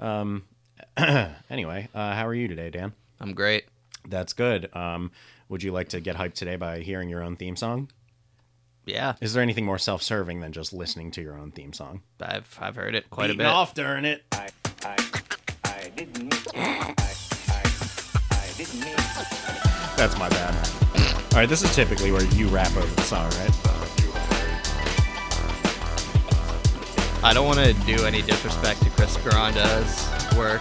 Um, anyway, uh, how are you today, Dan? I'm great. That's good. Um, would you like to get hyped today by hearing your own theme song? Yeah, Is there anything more self-serving than just listening to your own theme song? I've I've heard it quite a bit. off during it. I, I, I didn't mean, I, I, I didn't mean. That's my bad. All right, this is typically where you rap over the song, right? I don't want to do any disrespect to Chris Granda's work.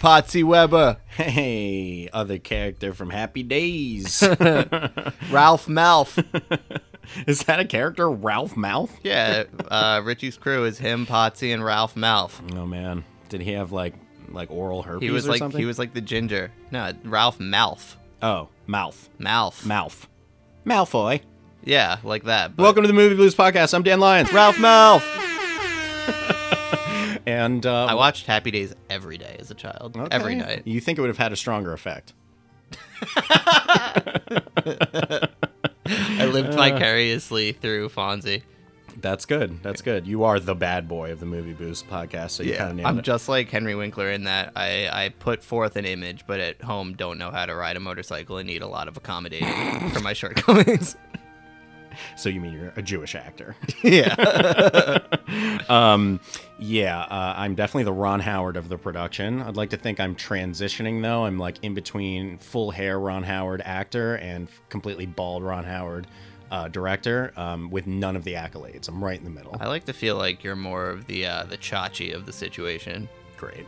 Hey, Potsie Weber, hey, other character from Happy Days. Ralph Malph. is that a character, Ralph Mouth? yeah, uh, Richie's crew is him, Potsie, and Ralph Malph. Oh man, did he have like like oral herpes He was or like something? he was like the ginger. No, Ralph Malph. oh, mouth, Malf. mouth, Malfoy. Yeah, like that. but- Welcome to the Movie Blues Podcast. I'm Dan Lyons. Ralph Malph. And um, I watched Happy Days every day as a child. okay. Every night. You think it would have had a stronger effect? I lived Uh. vicariously through Fonzie. That's good. That's good. You are the bad boy of the Movie Blues podcast, so you kind of nailed I'm it. just like Henry Winkler in that I, I put forth an image, but at home don't know how to ride a motorcycle and need a lot of accommodating for my shortcomings. so you mean you're a Jewish actor? yeah. um, yeah, uh, I'm definitely the Ron Howard of the production. I'd like to think I'm transitioning though. I'm like in between full hair Ron Howard actor and completely bald Ron Howard uh, director, um, with none of the accolades. I'm right in the middle. I like to feel like you're more of the uh, the Chachi of the situation. Great.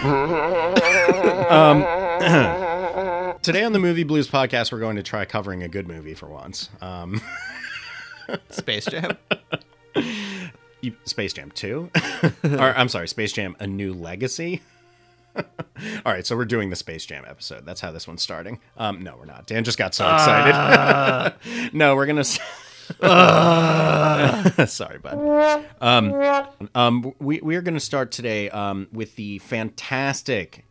Um, today on the Movie Blues podcast, we're going to try covering a good movie for once. Um, Space Jam. Space Jam 2? or, I'm sorry, Space Jam A New Legacy? All right, so we're doing the Space Jam episode. That's how this one's starting. Um, no, we're not. Dan just got so excited. no, we're gonna. Sorry, bud. Um, um, we we are gonna start today um, with the fantastic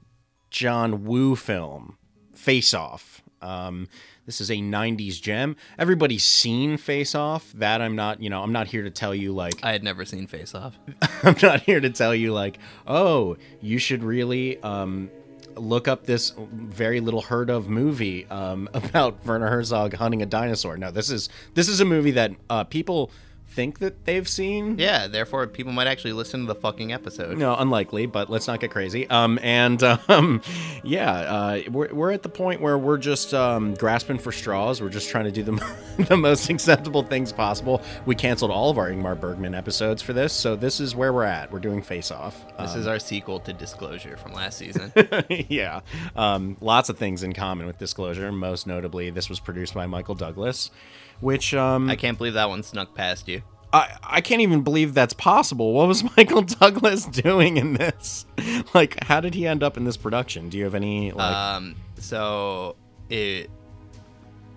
John Woo film Face Off. Um, this is a '90s gem. Everybody's seen Face Off. That I'm not. You know, I'm not here to tell you like I had never seen Face Off. I'm not here to tell you like, oh, you should really um, look up this very little heard of movie um, about Werner Herzog hunting a dinosaur. No, this is this is a movie that uh, people think that they've seen. Yeah, therefore people might actually listen to the fucking episode. No, unlikely, but let's not get crazy. Um, and um, yeah, uh, we're, we're at the point where we're just um, grasping for straws. We're just trying to do the, the most acceptable things possible. We canceled all of our Ingmar Bergman episodes for this, so this is where we're at. We're doing Face Off. This is our sequel to Disclosure from last season. yeah. Um, lots of things in common with Disclosure. Most notably, this was produced by Michael Douglas, which um, I can't believe that one snuck past you. I, I can't even believe that's possible. What was Michael Douglas doing in this? Like, how did he end up in this production? Do you have any like? Um, so it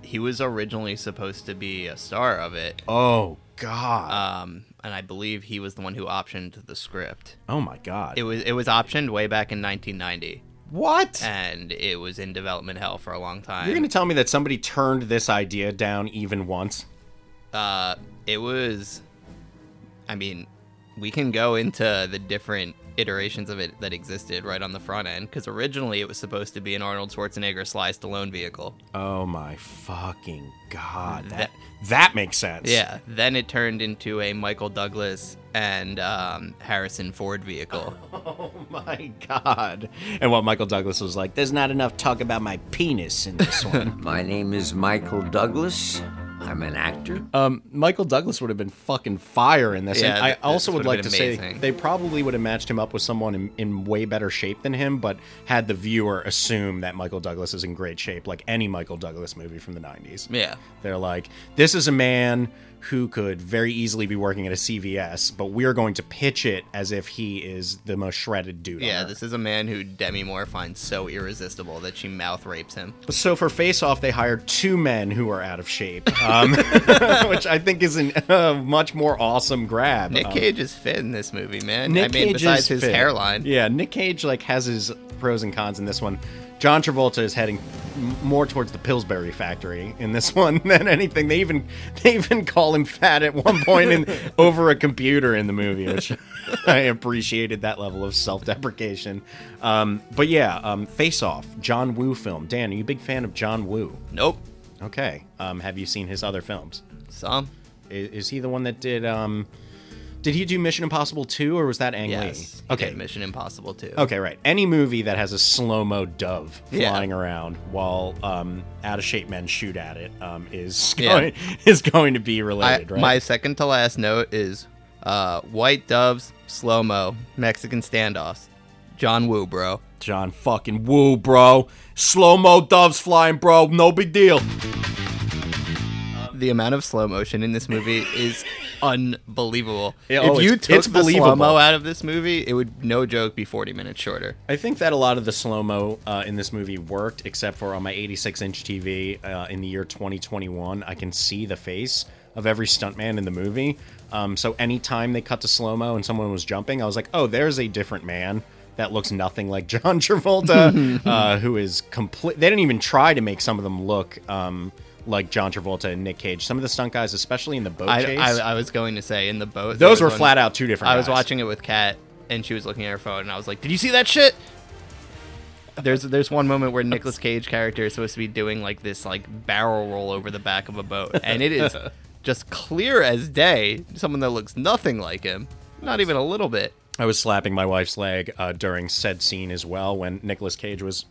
he was originally supposed to be a star of it. oh God! Um, and I believe he was the one who optioned the script. oh my God! It was it was optioned way back in 1990, what? and it was in development hell for a long time. You're gonna tell me that somebody turned this idea down even once? uh, it was. I mean, we can go into the different iterations of it that existed right on the front end because originally it was supposed to be an Arnold Schwarzenegger Sly Stallone vehicle. Oh my fucking God! That that makes sense. Yeah, then it turned into a Michael Douglas and um, Harrison Ford vehicle. Oh my God! And what Michael Douglas was like, "There's not enough talk about my penis in this one." My name is Michael Douglas. I'm an actor. Um, Michael Douglas would have been fucking fire in this. Yeah, and I also would like to been say they probably would have matched him up with someone in, in way better shape than him, but had the viewer assume that Michael Douglas is in great shape, like any Michael Douglas movie from the 90s. Yeah. They're like, this is a man who could very easily be working at a CVS, but we're going to pitch it as if he is the most shredded dude. Yeah, this is a man who Demi Moore finds so irresistible that she mouth rapes him. So for Face Off, they hired two men who are out of shape, um, which I think is a uh, much more awesome grab. Nick Um, Cage is fit in this movie, man. Nick I mean, Cage besides is his fit. hairline. Yeah, Nick Cage like has his pros and cons in this one. John Travolta is heading more towards the Pillsbury factory in this one than anything. They even they even call him fat at one point in over a computer in the movie, which I appreciated that level of self-deprecation. Um, but yeah, um, Face Off, John Woo film. Dan, are you a big fan of John Woo? Nope. Okay. Um, have you seen his other films? Some. Is, is he the one that did? Did he do Mission Impossible 2 or was that Ang Yes. Lee? Okay. Mission Impossible 2. Okay, right. Any movie that has a slow mo dove Yeah. flying around while um, out of shape men shoot at it um, is Yeah. going, is going to be I, related, right? My second to last note is uh, White Doves, Slow Mo, Mexican Standoffs. John Woo, bro. John fucking Woo, bro. Slow mo doves flying, bro. No big deal. The amount of slow motion in this movie is unbelievable. Yeah, oh, if you it's- took it's the slow mo out of this movie, it would no joke be 40 minutes shorter. I think that a lot of the slow mo uh, in this movie worked, except for on my 86 inch TV uh, in the year 2021. I can see the face of every stuntman in the movie. Um, so anytime they cut to slow mo and someone was jumping, I was like, oh, there's a different man that looks nothing like John Travolta, uh, who is complete. They didn't even try to make some of them look. Um, like John Travolta and Nick Cage. Some of the stunt guys, especially in the boat I, chase, I, I was going to say in the boat. those were one- flat out two different I was watching it with Kat, and she was looking at her phone, and I was like, "Did you see that shit?" There's there's one moment where Nicolas Cage character is supposed to be doing like this like barrel roll over the back of a boat, and it is just clear as day. Someone that looks nothing like him, not even a little bit. I was slapping my wife's leg uh, during said scene as well when Nicolas Cage was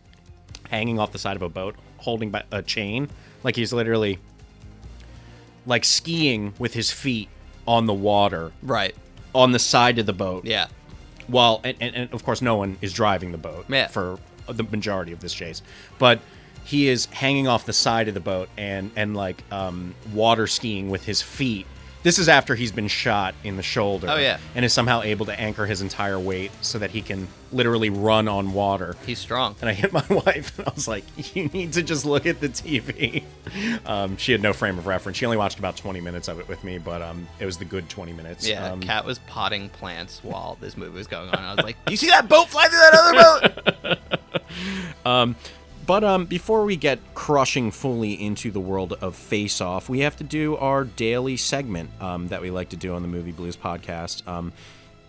hanging off the side of a boat holding by a chain. Like he's literally like skiing with his feet on the water Right. on the side of the boat. Yeah. Well, and, and, and of course, no one is driving the boat Yeah. for the majority of this chase, but he is hanging off the side of the boat and and like um, water skiing with his feet. This is after he's been shot in the shoulder. Oh, yeah. and is somehow able to anchor his entire weight so that he can literally run on water. He's strong. And I hit my wife, and I was like, "You need to just look at the TV." Um, she had no frame of reference. She only watched about 20 minutes of it with me, but um, it was the good 20 minutes. Yeah, um, Kat was potting plants while this movie was going on. I was like, "You see that boat fly through that other boat?" But um, before we get crushing fully into the world of Face Off, we have to do our daily segment um, that we like to do on the Movie Blues podcast. Um,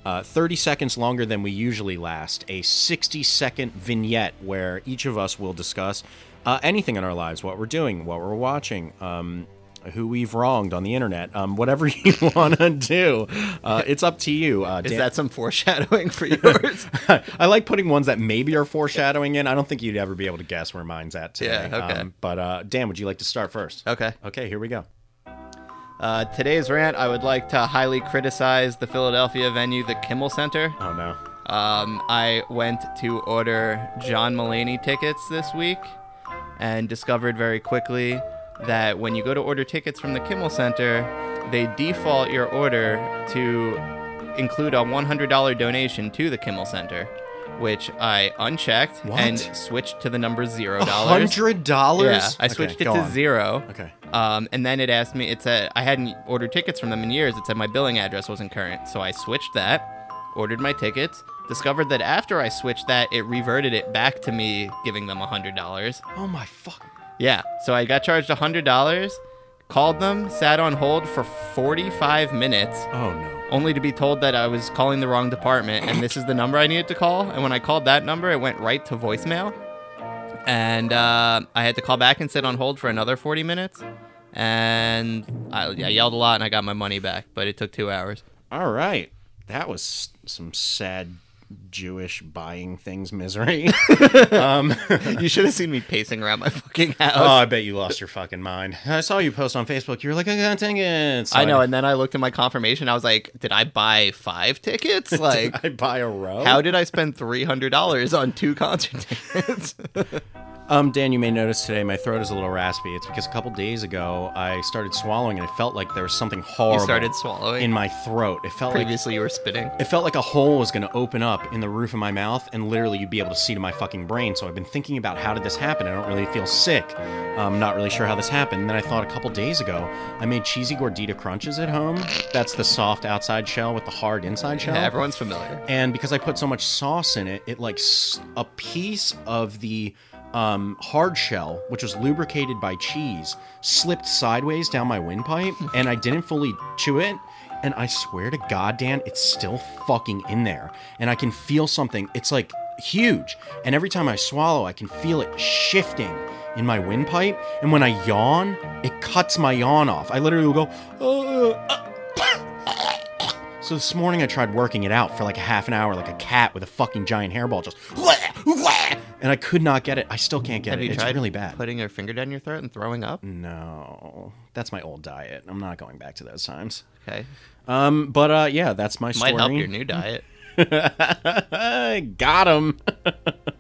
uh, 30 seconds longer than we usually last, a 60 second vignette where each of us will discuss uh, anything in our lives what we're doing, what we're watching, um, who we've wronged on the internet, um, whatever you want to do. Uh, it's up to you. Uh, Is that some foreshadowing for yours? I like putting ones that maybe are foreshadowing in. I don't think you'd ever be able to guess where mine's at today. Yeah, okay. Um, but uh, Dan, would you like to start first? okay. Okay, here we go. Uh, today's rant, I would like to highly criticize the Philadelphia venue, the Kimmel Center. Oh no. Um, I went to order John Mulaney tickets this week and discovered very quickly that when you go to order tickets from the Kimmel Center, they default your order to include a $100 donation to the Kimmel Center, which I unchecked What? and switched to the number zero dollars. hundred dollars? Yeah, I switched it to zero. Okay. Um, and then it asked me. It said I hadn't ordered tickets from them in years. It said my billing address wasn't current, so I switched that, ordered my tickets. Discovered that after I switched that, it reverted it back to me giving them a hundred dollars. Oh my fuck. Yeah, so I got charged a hundred dollars. Called them, sat on hold for forty-five minutes, Oh no. only to be told that I was calling the wrong department, and this is the number I needed to call. And when I called that number, it went right to voicemail. And uh, I had to call back and sit on hold for another 40 minutes. And I, I yelled a lot and I got my money back, but it took two hours. All right. That was some sad Jewish buying things misery. Um, you should have seen me pacing around my fucking house. oh, I bet you lost your fucking mind. I saw you post on Facebook. You were like, I got tickets. So I know, and then I looked at my confirmation. I was like, "Did I buy five tickets? Like, I buy a row. how did I spend three hundred dollars on two concert tickets?" Um, Dan, you may notice today my throat is a little raspy. It's because a couple days ago I started swallowing and it felt like there was something horrible you started swallowing. in my throat. It felt like Previously, you were spitting. it felt like a hole was going to open up in the roof of my mouth and literally you'd be able to see to my fucking brain. So I've been thinking about how did this happen? I don't really feel sick. I'm not really sure how this happened. And then I thought a couple days ago I made cheesy gordita crunches at home. That's the soft outside shell with the hard inside shell. Yeah, everyone's familiar. and because I put so much sauce in it, it like s- a piece of the um, hard shell, which was lubricated by cheese, slipped sideways down my windpipe, and I didn't fully chew it. And I swear to God, Dan, it's still fucking in there, and I can feel something. It's like huge, and every time I swallow, I can feel it shifting in my windpipe. And when I yawn, it cuts my yawn off. I literally will go. "Uh, so this morning I tried working it out for like a half an hour, like a cat with a fucking giant hairball, just and I could not get it. I still can't get Have it. you It's tried really bad. putting your finger down your throat and throwing up? no, that's my old diet. I'm not going back to those times. Okay, Um, but uh, yeah, that's my story. might help your new diet. Got him.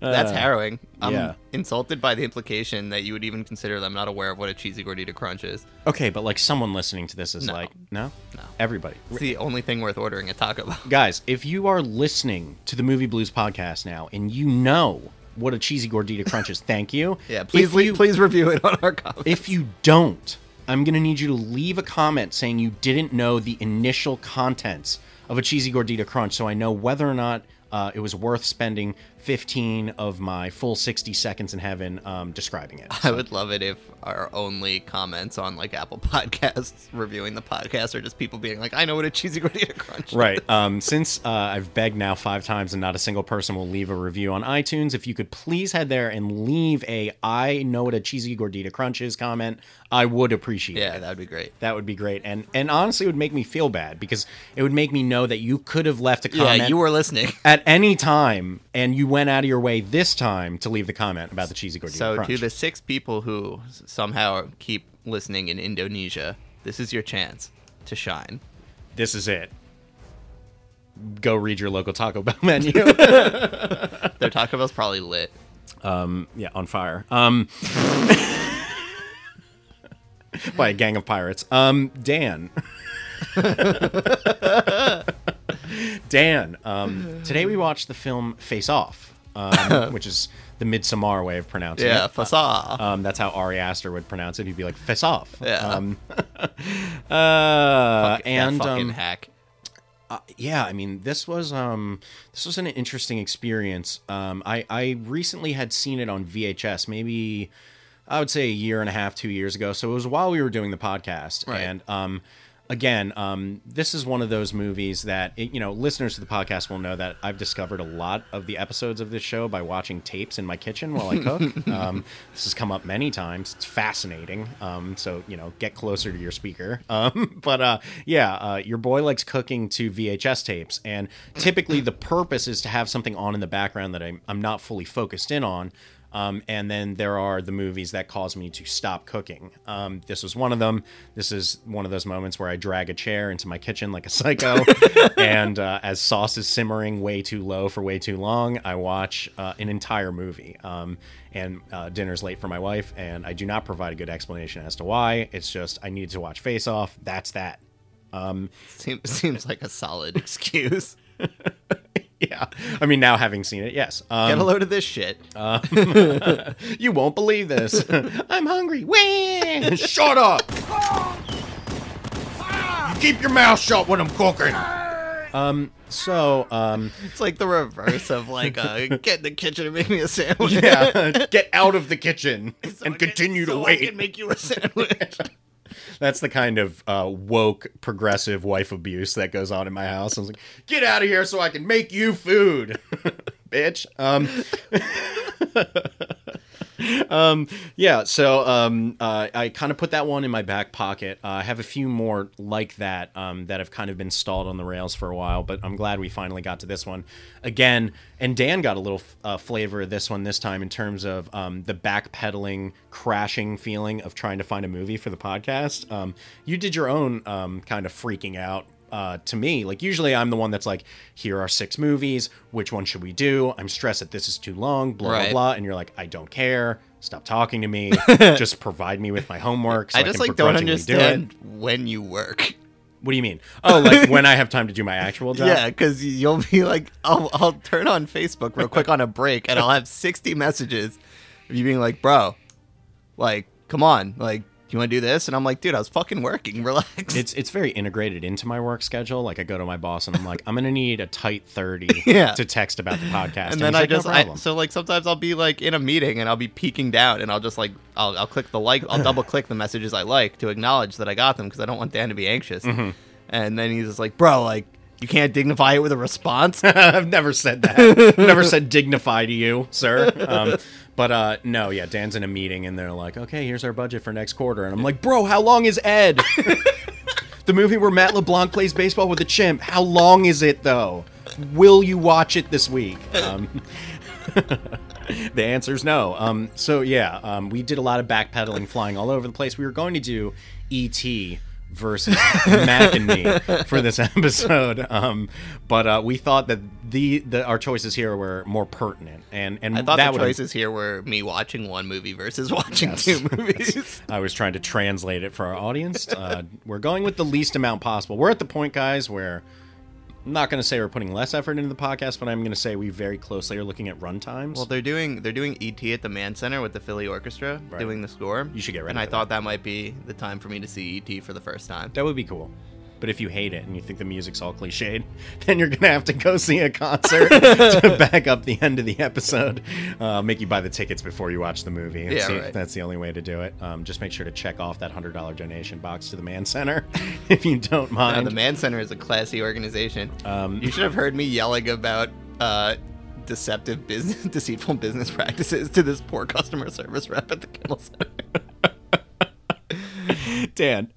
That's harrowing. I'm yeah. insulted by the implication that you would even consider them not aware of what a cheesy gordita crunch is. okay, but like someone listening to this is No. like, no, No. everybody. It's the only thing worth ordering at Taco Bell. Guys, if you are listening to the Movie Blues podcast now and you know what a cheesy gordita crunch is, thank you. Yeah, please le- you- please review it on our comments. If you don't, I'm going to need you to leave a comment saying you didn't know the initial contents of a cheesy gordita crunch so I know whether or not uh, it was worth spending 15 of my full 60 seconds in heaven um, describing it. I would love it if our only comments on like Apple Podcasts reviewing the podcast are just people being like, "I know what a cheesy gordita crunch." is." Right. Um, since uh, I've begged now five times and not a single person will leave a review on iTunes, if you could please head there and leave a I know what a cheesy gordita crunch is comment, I would appreciate Yeah, it. Yeah, that would be great. That would be great, and and honestly, it would make me feel bad because it would make me know that you could have left a comment Yeah, you were listening. at any time, and you went out of your way this time to leave the comment about the cheesy gordita So, crunch. to the six people who somehow keep listening in Indonesia, this is your chance to shine. this is it. Go read your local Taco Bell menu. Their Taco Bell's probably lit. Um, yeah, on fire. Um, by a gang of pirates. Um, Dan. Dan. Um, today we watched the film Face Off, um, which is the Midsommar way of pronouncing Yeah, it. Fasa. Um, that's how Ari Aster would pronounce it. He'd be like "face off." Yeah. Um, uh, and fucking um, hack. uh, yeah, I mean, this was um, this was an interesting experience. Um, I I recently had seen it on VHS, maybe I would say a year and a half, two years ago. So it was while we were doing the podcast, Right. and um, again, um, this is one of those movies that it, you know listeners to the podcast will know that I've discovered a lot of the episodes of this show by watching tapes in my kitchen while I cook. um, this has come up many times. It's fascinating. Um, so you know, get closer to your speaker. Um, but uh, yeah, uh, your boy likes cooking to VHS tapes, and typically the purpose is to have something on in the background that I'm, I'm not fully focused in on. Um, and then there are the movies that cause me to stop cooking. Um, this was one of them. This is one of those moments where I drag a chair into my kitchen like a psycho. and uh, as sauce is simmering way too low for way too long, I watch uh, an entire movie. Um, and uh, dinner's late for my wife, and I do not provide a good explanation as to why. It's just I needed to watch Face Off. That's that. Seems, seems like a solid excuse. Yeah. I mean, now having seen it, yes. Um, Get a load of this shit. You won't believe this. I'm hungry. Whee! Shut up! You keep your mouth shut when I'm cooking. Um. So, um. it's like the reverse of like, uh, get in the kitchen and make me a sandwich. Yeah. Get out of the kitchen So I and can- continue to so I wait. can make you a sandwich. That's the kind of uh, woke, progressive wife abuse that goes on in my house. I was like, "Get out of here so I can make you food, bitch." Um. um, yeah, so um, uh, I kind of put that one in my back pocket. Uh, I have a few more like that um, that have kind of been stalled on the rails for a while, but I'm glad we finally got to this one again. And Dan got a little uh, flavor of this one this time in terms of um, the backpedaling, crashing feeling of trying to find a movie for the podcast. Um, you did your own um, kind of freaking out uh, to me. Like usually I'm the one that's like, here are six movies. Which one should we do? I'm stressed that this is too long. Blah Right. blah blah. And you're like, I don't care. Stop talking to me. just provide me with my homework. So I, I just can like don't begrudgingly do understand when you work. What do you mean? Oh, like when I have time to do my actual job? Yeah, because you'll be like, I'll, I'll turn on Facebook real quick on a break, and I'll have 60 messages of you being like, bro, like, come on, like, do you want to do this? And I'm like, dude, I was fucking working. Relax. It's it's very integrated into my work schedule. Like I go to my boss and I'm like, I'm gonna need a tight thirty Yeah. to text about the podcast. and then he's I like, "No just, I, problem." so like sometimes I'll be like in a meeting and I'll be peeking down and I'll just like, I'll, I'll click the like, I'll double click the messages I like to acknowledge that I got them because I don't want Dan to be anxious. Mm-hmm. And then he's just like, bro, like, you can't dignify it with a response. I've never said that. never said dignify to you, sir. Um, but uh, no, yeah, Dan's in a meeting and they're like, okay, here's our budget for next quarter. And I'm like, bro, how long is Ed? the movie where Matt LeBlanc plays baseball with a chimp. How long is it, though? Will you watch it this week? Um, the is no. Um, so, yeah, um, we did a lot of backpedaling, flying all over the place. We were going to do E.T. versus Mac and me for this episode. Um, but uh, we thought that the, the our choices here were more pertinent, and and I thought that the choices here were me watching one movie versus watching two movies. I was trying to translate it for our audience. Uh, we're going with the least amount possible. We're at the point, guys, where I'm not going to say we're putting less effort into the podcast, but I'm going to say we very closely are looking at run times. Well, they're doing they're doing ET at the Mann Center with the Philly Orchestra Right. doing the score. You should get ready And I for thought that might be the time for me to see ET for the first time. that would be cool. But if you hate it and you think the music's all cliched, then you're going to have to go see a concert to back up the end of the episode. Uh, make you buy the tickets before you watch the movie. That's, Yeah, the, right. that's the only way to do it. Um, just make sure to check off that $100 donation box to the Mann Center if you don't Now, mind. the Mann Center is a classy organization. Um, you should have heard me yelling about uh, deceptive business, deceitful business practices to this poor customer service rep at the Kimmel Center. Dan.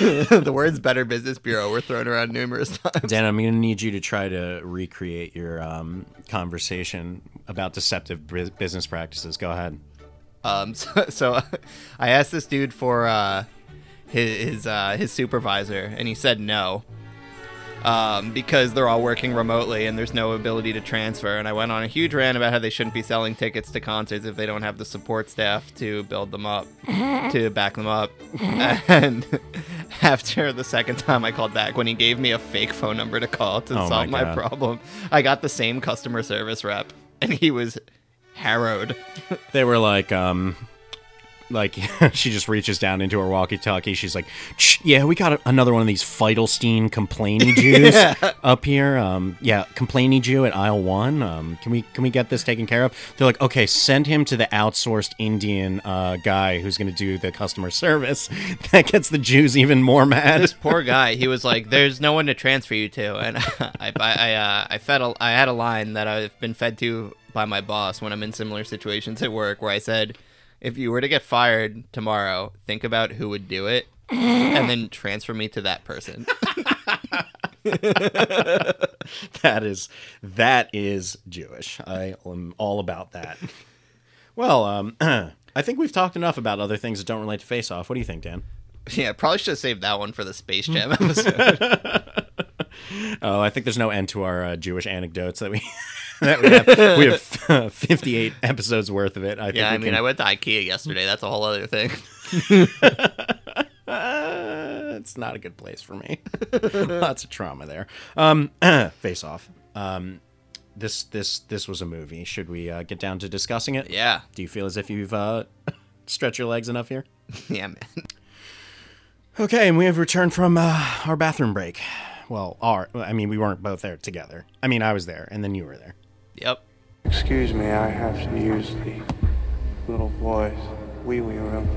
The words "Better Business Bureau" were thrown around numerous times. Dan, I'm going to need you to try to recreate your um, conversation about deceptive business practices. Go ahead. Um, so, so I asked this dude for uh, his his, uh, his supervisor, and he said no. Um, because they're all working remotely and there's no ability to transfer. And I went on a huge rant about how they shouldn't be selling tickets to concerts if they don't have the support staff to build them up, to back them up. And after the second time I called back, when he gave me a fake phone number to call to Oh solve my, God. problem, I got the same customer service rep, and he was harrowed. They were like, um, like she just reaches down into her walkie-talkie. She's like, "Yeah, we got a- another one of these Feidelstein complaining Jews up here. Um, yeah, complaining Jew at aisle one. Um, can we can we get this taken care of?" They're like, "Okay, send him to the outsourced Indian uh, guy who's going to do the customer service." That gets the Jews even more mad. this poor guy he was like there's no one to transfer you to and i i I, uh, I fed a, i had a line that i've been fed to by my boss when i'm in similar situations at work where i said if you were to get fired tomorrow think about who would do it and then transfer me to that person that is that is Jewish. I am all about that. Well, um, I think we've talked enough about other things that don't relate to Face Off. What do you think, Dan? yeah probably should have saved that one for the space jam episode Oh, I think there's no end to our uh, Jewish anecdotes that we that we have. We have uh, 58 episodes worth of it. I think yeah i mean can- i went to ikea yesterday that's a whole other thing Uh, it's not a good place for me. Lots of trauma there. Um, Face Off. Um, this this this was a movie. Should we uh, get down to discussing it? yeah Do you feel as if you've uh, stretched your legs enough here? yeah man Okay, and we have returned from uh, our bathroom break. Well, our I mean, we weren't both there together. I mean, I was there, and then you were there. yep Excuse me, I have to use the little boy's wee wee room.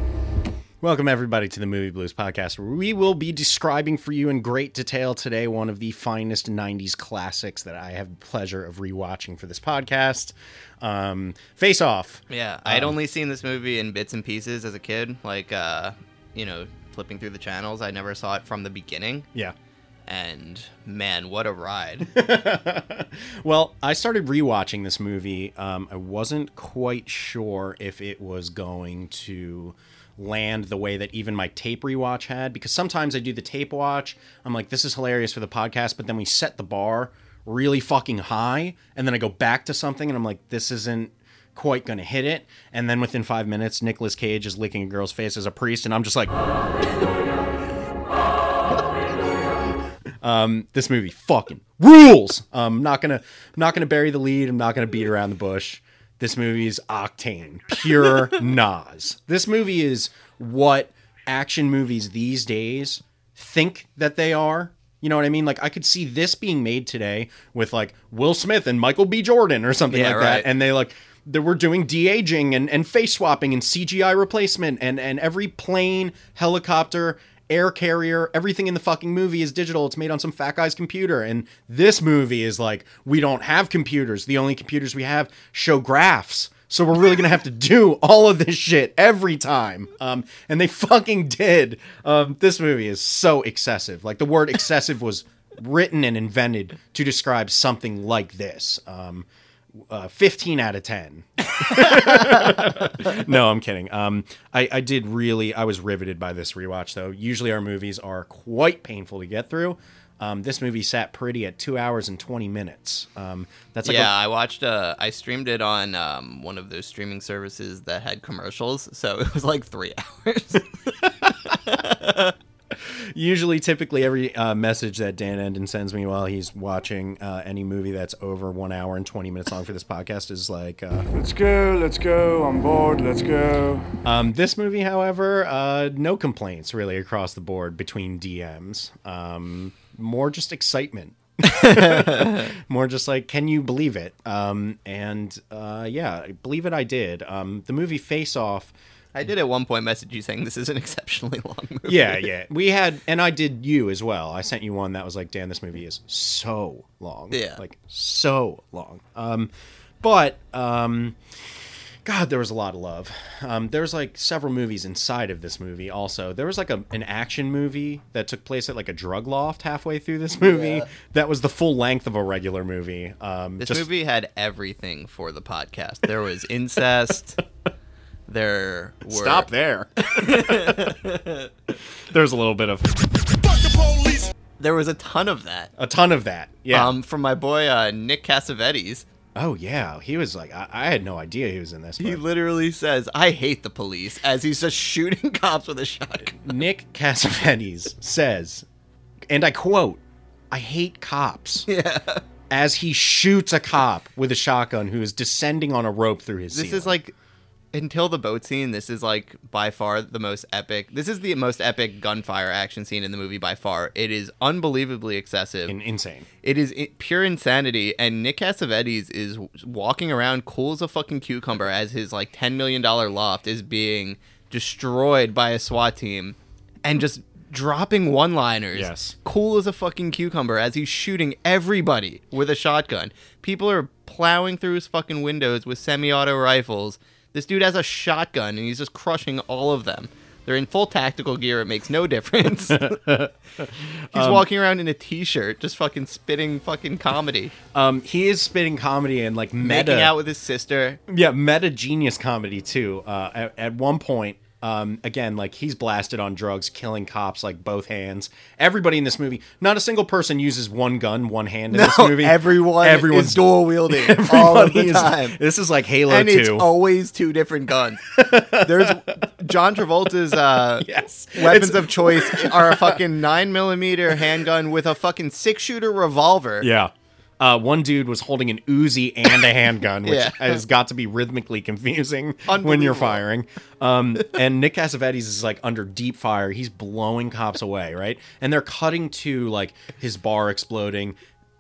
Welcome, everybody, to the Movie Blues Podcast, where we will be describing for you in great detail today one of the finest 90s classics that I have the pleasure of rewatching for this podcast um, Face Off. Yeah, I'd only seen this movie in bits and pieces as a kid, like uh, you know, flipping through the channels. I never saw it from the beginning, Yeah. And man, what a ride! Well, I started rewatching this movie. Um, I wasn't quite sure if it was going to land the way that even my tape rewatch had, because sometimes I do the tape watch. I'm like, this is hilarious for the podcast, but then we set the bar really fucking high, and then I go back to something, and I'm like, this isn't quite going to hit it. And then within five minutes, Nicolas Cage is licking a girl's face as a priest, and I'm just like, Um, this movie fucking rules. I'm not gonna I'm not gonna bury the lead. I'm not gonna beat around the bush. This movie is octane, pure NOS. This movie is what action movies these days think that they are. You know what I mean? Like I could see this being made today with like Will Smith and Michael B. Jordan or something Yeah, like that, and they like they were doing de aging and, and face swapping and CGI replacement and and every plane, helicopter, air carrier, everything in the fucking movie is digital. It's made on some fat guy's computer. And this movie is like, we don't have computers. The only computers we have show graphs. So we're really gonna have to do all of this shit every time. Um, and they fucking did. Um, this movie is so excessive. Like the word excessive was written and invented to describe something like this. Um, uh, 15 out of 10 no, I'm kidding. Um, I, I did really, I was riveted by this rewatch, though. Usually our movies are quite painful to get through. Um, this movie sat pretty at two hours and 20 minutes. Um, that's like yeah, a, I watched. Uh, I streamed it on um, one of those streaming services that had commercials, so it was like three hours. Usually, typically, every uh, message that Dan Enden sends me while he's watching uh, any movie that's over one hour and 20 minutes long for this podcast is like, uh, Let's go, let's go, I'm bored, let's go. Um, this movie, however, uh, no complaints really across the board between DMs. Um, more just excitement. more just like, can you believe it? Um, and uh, yeah, believe it, I did. Um, the movie Face Off. I did at one point message you saying this is an exceptionally long movie. Yeah, yeah. We had, and I did you as well. I sent you one that was like, Dan, this movie is so long. Yeah. Like, so long. Um, but, um, God, there was a lot of love. Um, there was like several movies inside of this movie. Also, there was like a, an action movie that took place at like a drug loft halfway through this movie. That was the full length of a regular movie. Um, This just- movie had everything for the podcast. There was incest. there were Stop there. There's a little bit of There was a ton of that. a ton of that. Yeah. Um, from my boy uh, Nick Cassavetes. oh yeah, he was like I, I had no idea he was in this. He but- literally says, "I hate the police," as he's just shooting cops with a shotgun. Nick Cassavetes says, and I quote, I hate cops. Yeah. As he shoots a cop with a shotgun who is descending on a rope through his This ceiling. is like until the boat scene. This is like by far the most epic. This is the most epic gunfire action scene in the movie by far. It is unbelievably excessive. in- insane. It is i- pure insanity, and Nick Cassavetes is walking around cool as a fucking cucumber as his like ten million dollar loft is being destroyed by a SWAT team, and just dropping one liners. Yes. cool as a fucking cucumber as he's shooting everybody with a shotgun. People are plowing through his fucking windows with semi-auto rifles. This dude has a shotgun, and he's just crushing all of them. They're in full tactical gear. It makes no difference. He's Um, walking around in a t-shirt, just fucking spitting fucking comedy, Um, he is spitting comedy and like meta, making out with his sister. yeah, meta genius comedy too. Uh, at, at one point, um, again, like he's blasted on drugs, killing cops like both hands. Everybody in this movie, not a single person uses one gun, one hand in this movie. everyone everyone's dual wielding all of the is- time. This is like Halo and it's Two. always two different guns. There's John Travolta's uh, Yes. weapons It's- of choice are a fucking nine millimeter handgun with a fucking six shooter revolver. Yeah. Uh, one dude was holding an Uzi and a handgun, which Yeah. has got to be rhythmically confusing when you're firing. Um, and Nick Cassavetes is like under deep fire. He's blowing cops away, right? And they're cutting to like his bar exploding,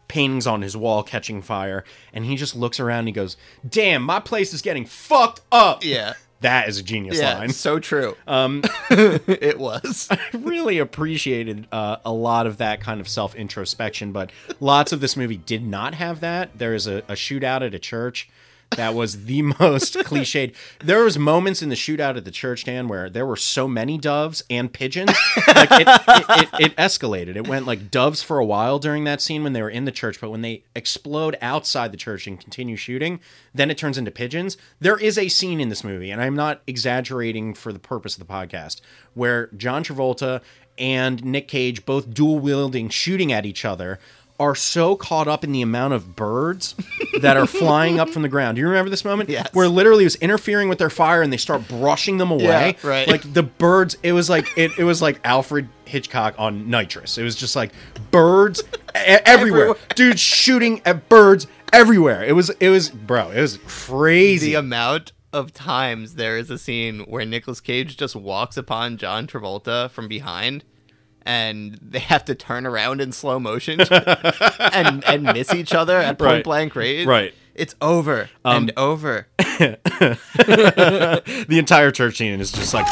paintings on his wall catching fire, and he just looks around and he goes, "Damn, my place is getting fucked up." Yeah. That is a genius Yeah, line. so true. Um, it was. I really appreciated uh, a lot of that kind of self introspection, but lots of this movie did not have that. There is a, a shootout at a church that was the most cliched. There was moments in the shootout at the church, Dan, where there were so many doves and pigeons. Like it, it, it, it escalated. It went like doves for a while during that scene when they were in the church, but when they explode outside the church and continue shooting, then it turns into pigeons. There is a scene in this movie, and I'm not exaggerating for the purpose of the podcast, where John Travolta and Nick Cage, both dual wielding, shooting at each other, are so caught up in the amount of birds that are flying up from the ground. Do you remember this moment? Yes. Where literally it was interfering with their fire and they start brushing them away. Yeah, right. Like the birds, it was like it, it was like Alfred Hitchcock on nitrous. It was just like birds everywhere. Everywhere. Dude shooting at birds everywhere. It was it was bro, it was crazy. the amount of times there is a scene where Nicolas Cage just walks upon John Travolta from behind and they have to turn around in slow motion and and miss each other at point Right. blank range. Right. It's over and over. the entire church scene is just like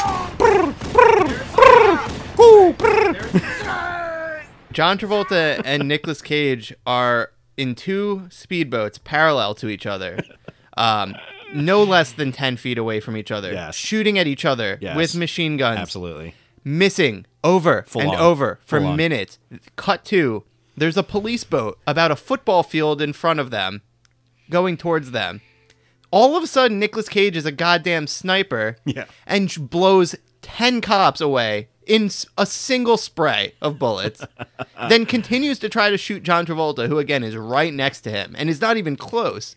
John Travolta and Nicolas Cage are in two speedboats parallel to each other. Um, no less than 10 feet away from each other, Yes. shooting at each other Yes. with machine guns. absolutely. missing over and on. over for Full on. minutes. Cut to there's a police boat about a football field in front of them, going towards them. All of a sudden, Nicolas Cage is a goddamn sniper, Yeah. and sh- blows ten cops away in s- a single spray of bullets. then continues to try to shoot John Travolta, who again is right next to him and is not even close.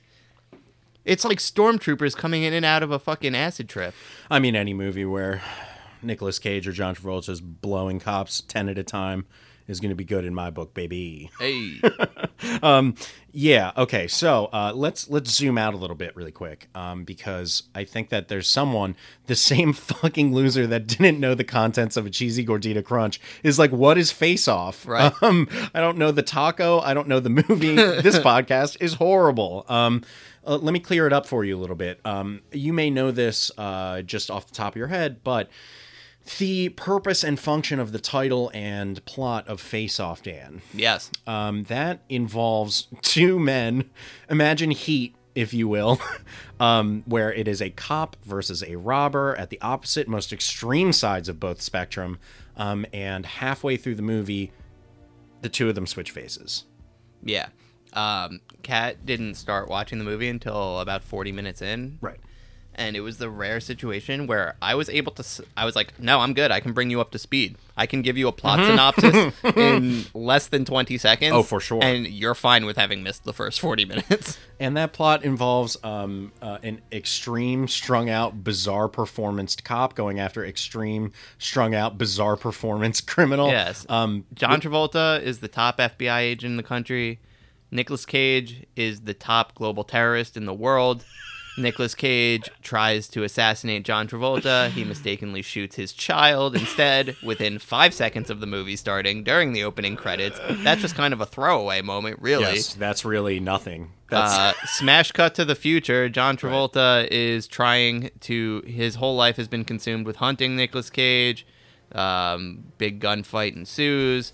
It's like stormtroopers coming in and out of a fucking acid trip. I mean, any movie where Nicolas Cage or John Travolta's blowing cops ten at a time is going to be good in my book, baby. Hey. Yeah. Okay. So uh, let's let's zoom out a little bit really quick, um, because I think that there's someone, the same fucking loser that didn't know the contents of a cheesy gordita crunch, is like, what is Face Off? Right. Um, I don't know the taco. I don't know the movie. this podcast is horrible. Um, uh, let me clear it up for you a little bit. Um, you may know this uh, just off the top of your head, but the purpose and function of the title and plot of Face Off, Dan. yes. Um, that involves two men. Imagine Heat, if you will, um, where it is a cop versus a robber at the opposite, most extreme sides of both spectrum. Um, and halfway through the movie, the two of them switch faces. Yeah. Um, Kat didn't start watching the movie until about 40 minutes in. Right. And it was the rare situation where I was able to. I was like, no, I'm good. I can bring you up to speed. I can give you a plot synopsis in less than 20 seconds. Oh, for sure. And you're fine with having missed the first 40 minutes. And that plot involves um, uh, an extreme, strung out, bizarre performance cop going after extreme, strung out, bizarre performance criminal. Yes. Um, John Travolta is the top FBI agent in the country. Nicolas Cage is the top global terrorist in the world. Nicolas Cage tries to assassinate John Travolta. He mistakenly shoots his child instead within five seconds of the movie starting during the opening credits. That's just kind of a throwaway moment, really. yes, that's really nothing. That's Uh, smash cut to the future. John Travolta is trying to. His whole life has been consumed with hunting Nicolas Cage. Um, big gunfight ensues.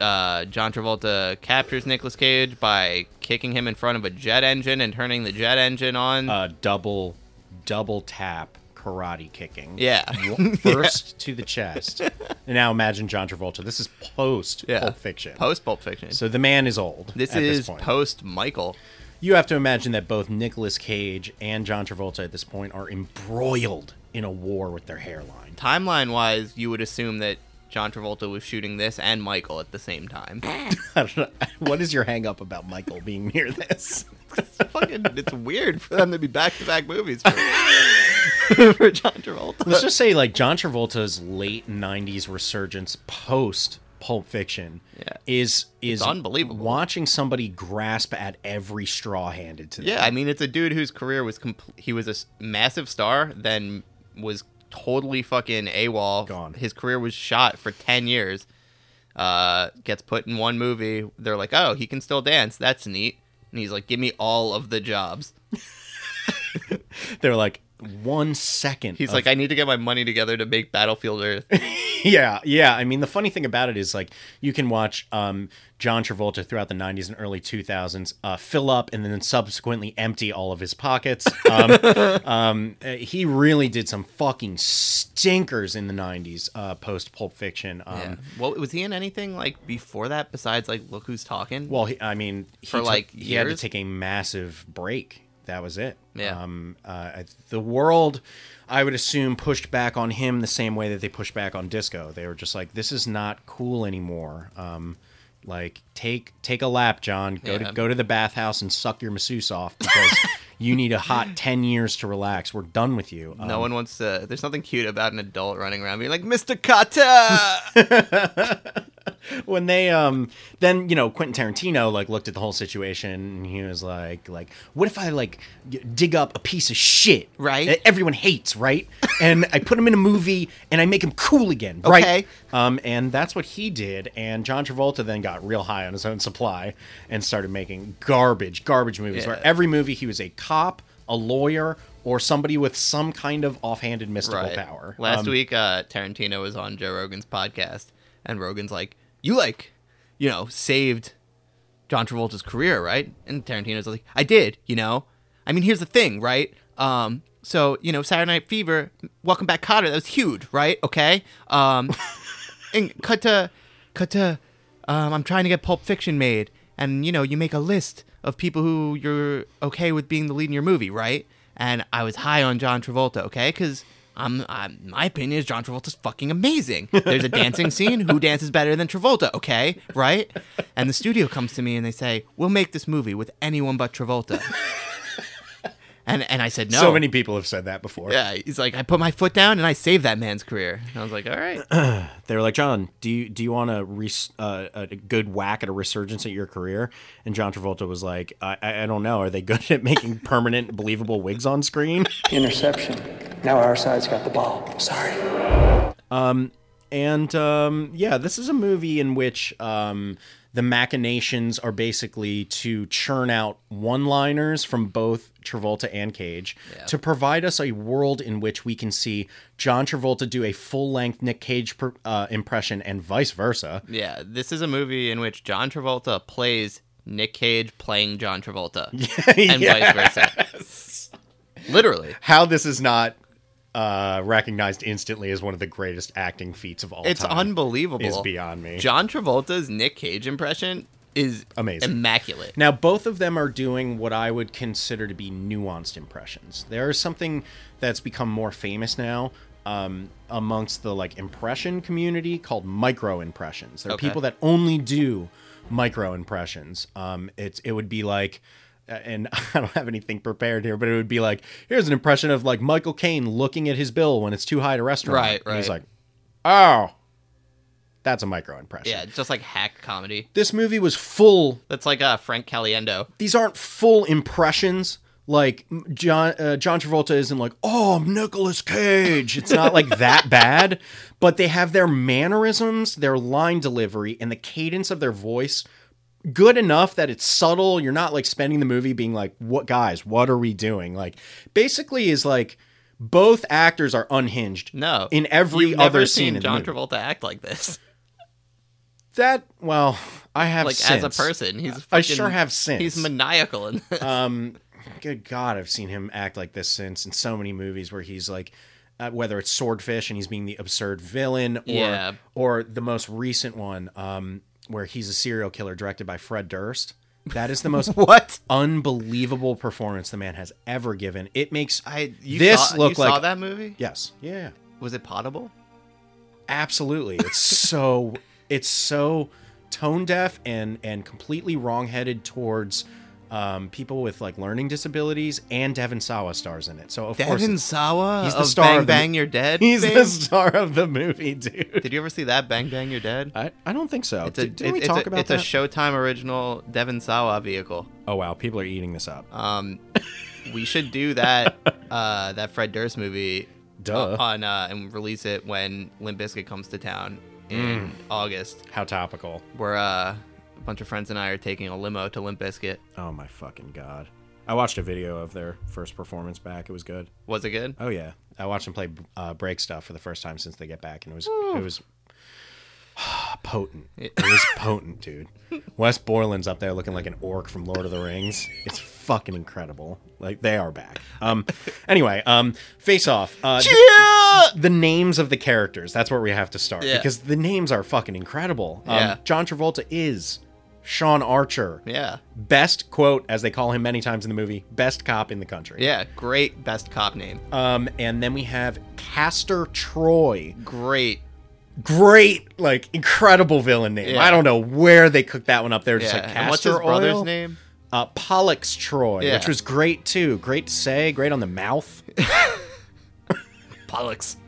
Uh, John Travolta captures Nicolas Cage by kicking him in front of a jet engine and turning the jet engine on. uh, double double tap karate kicking. yeah. First to the chest. And now imagine John Travolta. This is post Yeah. Pulp Fiction. Post Pulp Fiction. so the man is old. this at is this post Michael. You have to imagine that both Nicolas Cage and John Travolta at this point are embroiled in a war with their hairline. Timeline wise, you would assume that John Travolta was shooting this and Michael at the same time. I don't know. What is your hang up about Michael being near this? it's fucking it's weird for them to be back to back movies for, for John Travolta. Let's just say like John Travolta's late '90s resurgence post Pulp Fiction Yeah. is is unbelievable. Watching somebody grasp at every straw handed to them. Yeah, I mean it's a dude whose career was compl- he was a massive star, then was totally fucking AWOL. Gone. His career was shot for ten years. Uh, gets put in one movie. They're like, oh, he can still dance. That's neat. And he's like, give me all of the jobs. They're like, one second. He's of- like, I need to get my money together to make Battlefield Earth. yeah, yeah. I mean, the funny thing about it is like you can watch um, John Travolta throughout the '90s and early 2000s uh, fill up and then subsequently empty all of his pockets. Um, um, uh, he really did some fucking stinkers in the '90s uh, post Pulp Fiction. Um, Yeah. Well, was he in anything like before that besides like Look Who's Talking? Well, he, I mean, he For, took- like, he had to take a massive break. That was it. Yeah. Um, uh, the world, I would assume, pushed back on him the same way that they pushed back on disco. They were just like, "This is not cool anymore." Um, like, take take a lap, John. Go Yeah. to go to the bathhouse and suck your masseuse off because you need a hot ten years to relax. We're done with you. no Um, one wants to. There's nothing cute about an adult running around being like, Mr. Kotter! when they um then you know Quentin Tarantino like looked at the whole situation and he was like like what if I like dig up a piece of shit Right. that everyone hates right and I put him in a movie and I make him cool again right Okay. um and that's what he did and John Travolta then got real high on his own supply and started making garbage garbage movies Yeah. where every movie he was a cop a lawyer or somebody with some kind of offhanded mystical power Last Um, week, uh, Tarantino was on Joe Rogan's podcast, and Rogan's like, "You like, you know, saved John Travolta's career, right?" And Tarantino's like, "I did, you know. I mean, here's the thing, right? Um, so you know, Saturday Night Fever, Welcome Back, Kotter, that was huge, right? Okay. Um, and cut to, cut to, um, I'm trying to get Pulp Fiction made, and you know, you make a list of people who you're okay with being the lead in your movie, right? And I was high on John Travolta, okay, because I'm, I'm, my opinion is John Travolta's fucking amazing. There's a dancing scene. Who dances better than Travolta? Okay, right? And the studio comes to me and they say, "We'll make this movie with anyone but Travolta." And and I said no. so many people have said that before Yeah, he's like, I put my foot down and I saved that man's career. And I was like, all right. they were like, John, do you do you want a, res- uh, a good whack at a resurgence at your career? And John Travolta was like, I, I I don't know. Are they good at making permanent, believable wigs on screen? Interception. Now our side's got the ball. Sorry. Um, and um, yeah, this is a movie in which um, the machinations are basically to churn out one-liners from both Travolta and Cage to provide us a world in which we can see John Travolta do a full-length Nick Cage per, uh, impression and vice versa. Yeah, this is a movie in which John Travolta plays Nick Cage playing John Travolta. And vice versa. Literally. how this is not uh, recognized instantly as one of the greatest acting feats of all It's time It's unbelievable. is beyond me. John Travolta's Nick Cage impression is Amazing. immaculate. Now, both of them are doing what I would consider to be nuanced impressions. There is something that's become more famous now um, amongst the like impression community called micro impressions. There are Okay. people that only do micro impressions. Um, it's it would be like. Uh, And I don't have anything prepared here, but it would be like, here's an impression of like Michael Caine looking at his bill when it's too high at a restaurant. Right, And he's like, oh, that's a micro impression. Yeah, just like hack comedy. This movie was full That's like uh, Frank Caliendo. these aren't full impressions. Like John uh, John Travolta isn't like, oh, I'm Nicolas Cage. It's not like that bad, but they have their mannerisms, their line delivery, and the cadence of their voice good enough that it's subtle. You're not like spending the movie being like, what guys, what are we doing? Like, basically, is like both actors are unhinged. No. in every other scene in the John movie. Travolta act like this. That well, I have Like since. as a person, he's I sure have since. He's maniacal in this. um good god i've seen him act like this since in so many movies where he's like uh, whether it's swordfish and he's being the absurd villain or Yeah. or the most recent one um where he's a serial killer directed by fred durst that is the most what? unbelievable performance the man has ever given it makes I you this saw, look you like saw that movie? yes yeah Was it potable? absolutely it's so it's so tone deaf and and completely wrongheaded towards um, people with like learning disabilities and Devon Sawa stars in it. So of course Devon it's- Sawa he's the star Bang of the- Bang You're Dead. he's fame? the star of the movie, dude. Did you ever see that Bang Bang You're Dead? I, I don't think so. It's a, Did, we it's talk a, about it's that? a Showtime original Devon Sawa vehicle. oh wow, people are eating this up. Um, we should do that uh, that Fred Durst movie Duh. on uh, and release it when Limp Bizkit comes to town Mm. in August. How topical. Where uh, bunch of friends and I are taking a limo to Limp Bizkit. Oh my fucking god. I watched a video of their first performance back. It was good. Was it good? Oh yeah, I watched them play uh, break stuff for the first time since they get back, and it was it was potent. It was potent, dude. Wes Borland's up there looking like an orc from Lord of the Rings. It's fucking incredible. Like they are back. Um. Anyway, um, face off. Uh, the, the names of the characters. That's where we have to start Yeah. because the names are fucking incredible. Um, Yeah. John Travolta is Sean Archer. Yeah. Best quote, as they call him many times in the movie, best cop in the country. Yeah. Great best cop name. Um, and then we have Castor Troy. Great. Great, like incredible villain name. Yeah. I don't know where they cooked that one up there. Just Yeah. like and Castor what's his brother's name? Uh, Pollux Troy, Yeah. which was great too. Great to say. Great on the mouth. Pollux.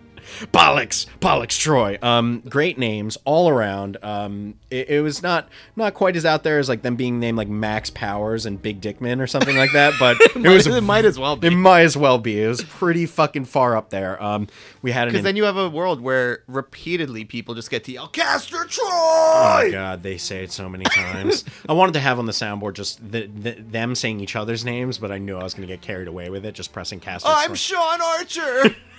Pollux, Pollux Troy. Um, great names all around. Um, it, it was not not quite as out there as like them being named like Max Powers and Big Dickman or something like that, but it was it might as well be. It might as well be. It was pretty fucking far up there. Um, we had Because then you have a world where repeatedly people just get to yell, Castor Troy! Oh my god, they say it so many times. I wanted to have on the soundboard just the, the, them saying each other's names, but I knew I was going to get carried away with it, just pressing cast. I'm Sean Archer!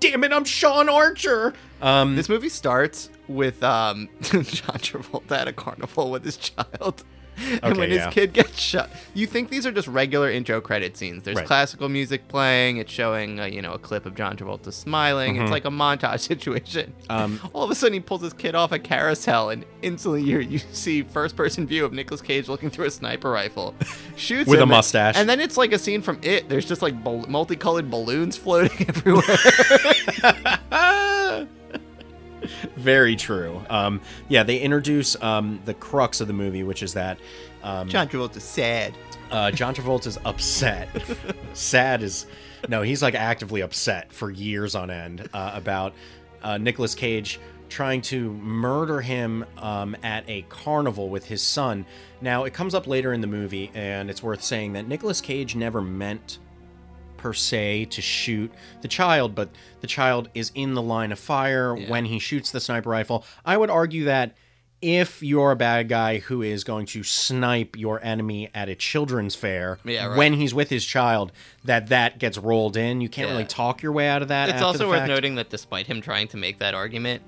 Damn it, I'm Sean Archer. Um, this movie starts with um, John Travolta at a carnival with his child. And Okay, when yeah. his kid gets shot, you think these are just regular intro credit scenes. There's Right. classical music playing. It's showing, uh, you know, a clip of John Travolta smiling. It's like a montage situation. Mm-hmm. Um, All of a sudden, he pulls his kid off a carousel, and instantly you you see first-person view of Nicolas Cage looking through a sniper rifle, shoots him With a mustache. and then it's like a scene from It. There's just like bal- multicolored balloons floating everywhere. very true. Um, yeah, they introduce um, the crux of the movie, which is that um, John Travolta's sad. uh, John Travolta's upset. Sad is no, he's like actively upset for years on end uh, about uh, Nicolas Cage trying to murder him um, at a carnival with his son. Now it comes up later in the movie, and it's worth saying that Nicolas Cage never meant per se to shoot the child, but the child is in the line of fire when he shoots the sniper rifle. I would argue that if you're a bad guy who is going to snipe your enemy at a children's fair Yeah, right. when he's with his child, that that gets rolled in. You can't Yeah. really talk your way out of that. It's also worth fact. noting that despite him trying to make that argument,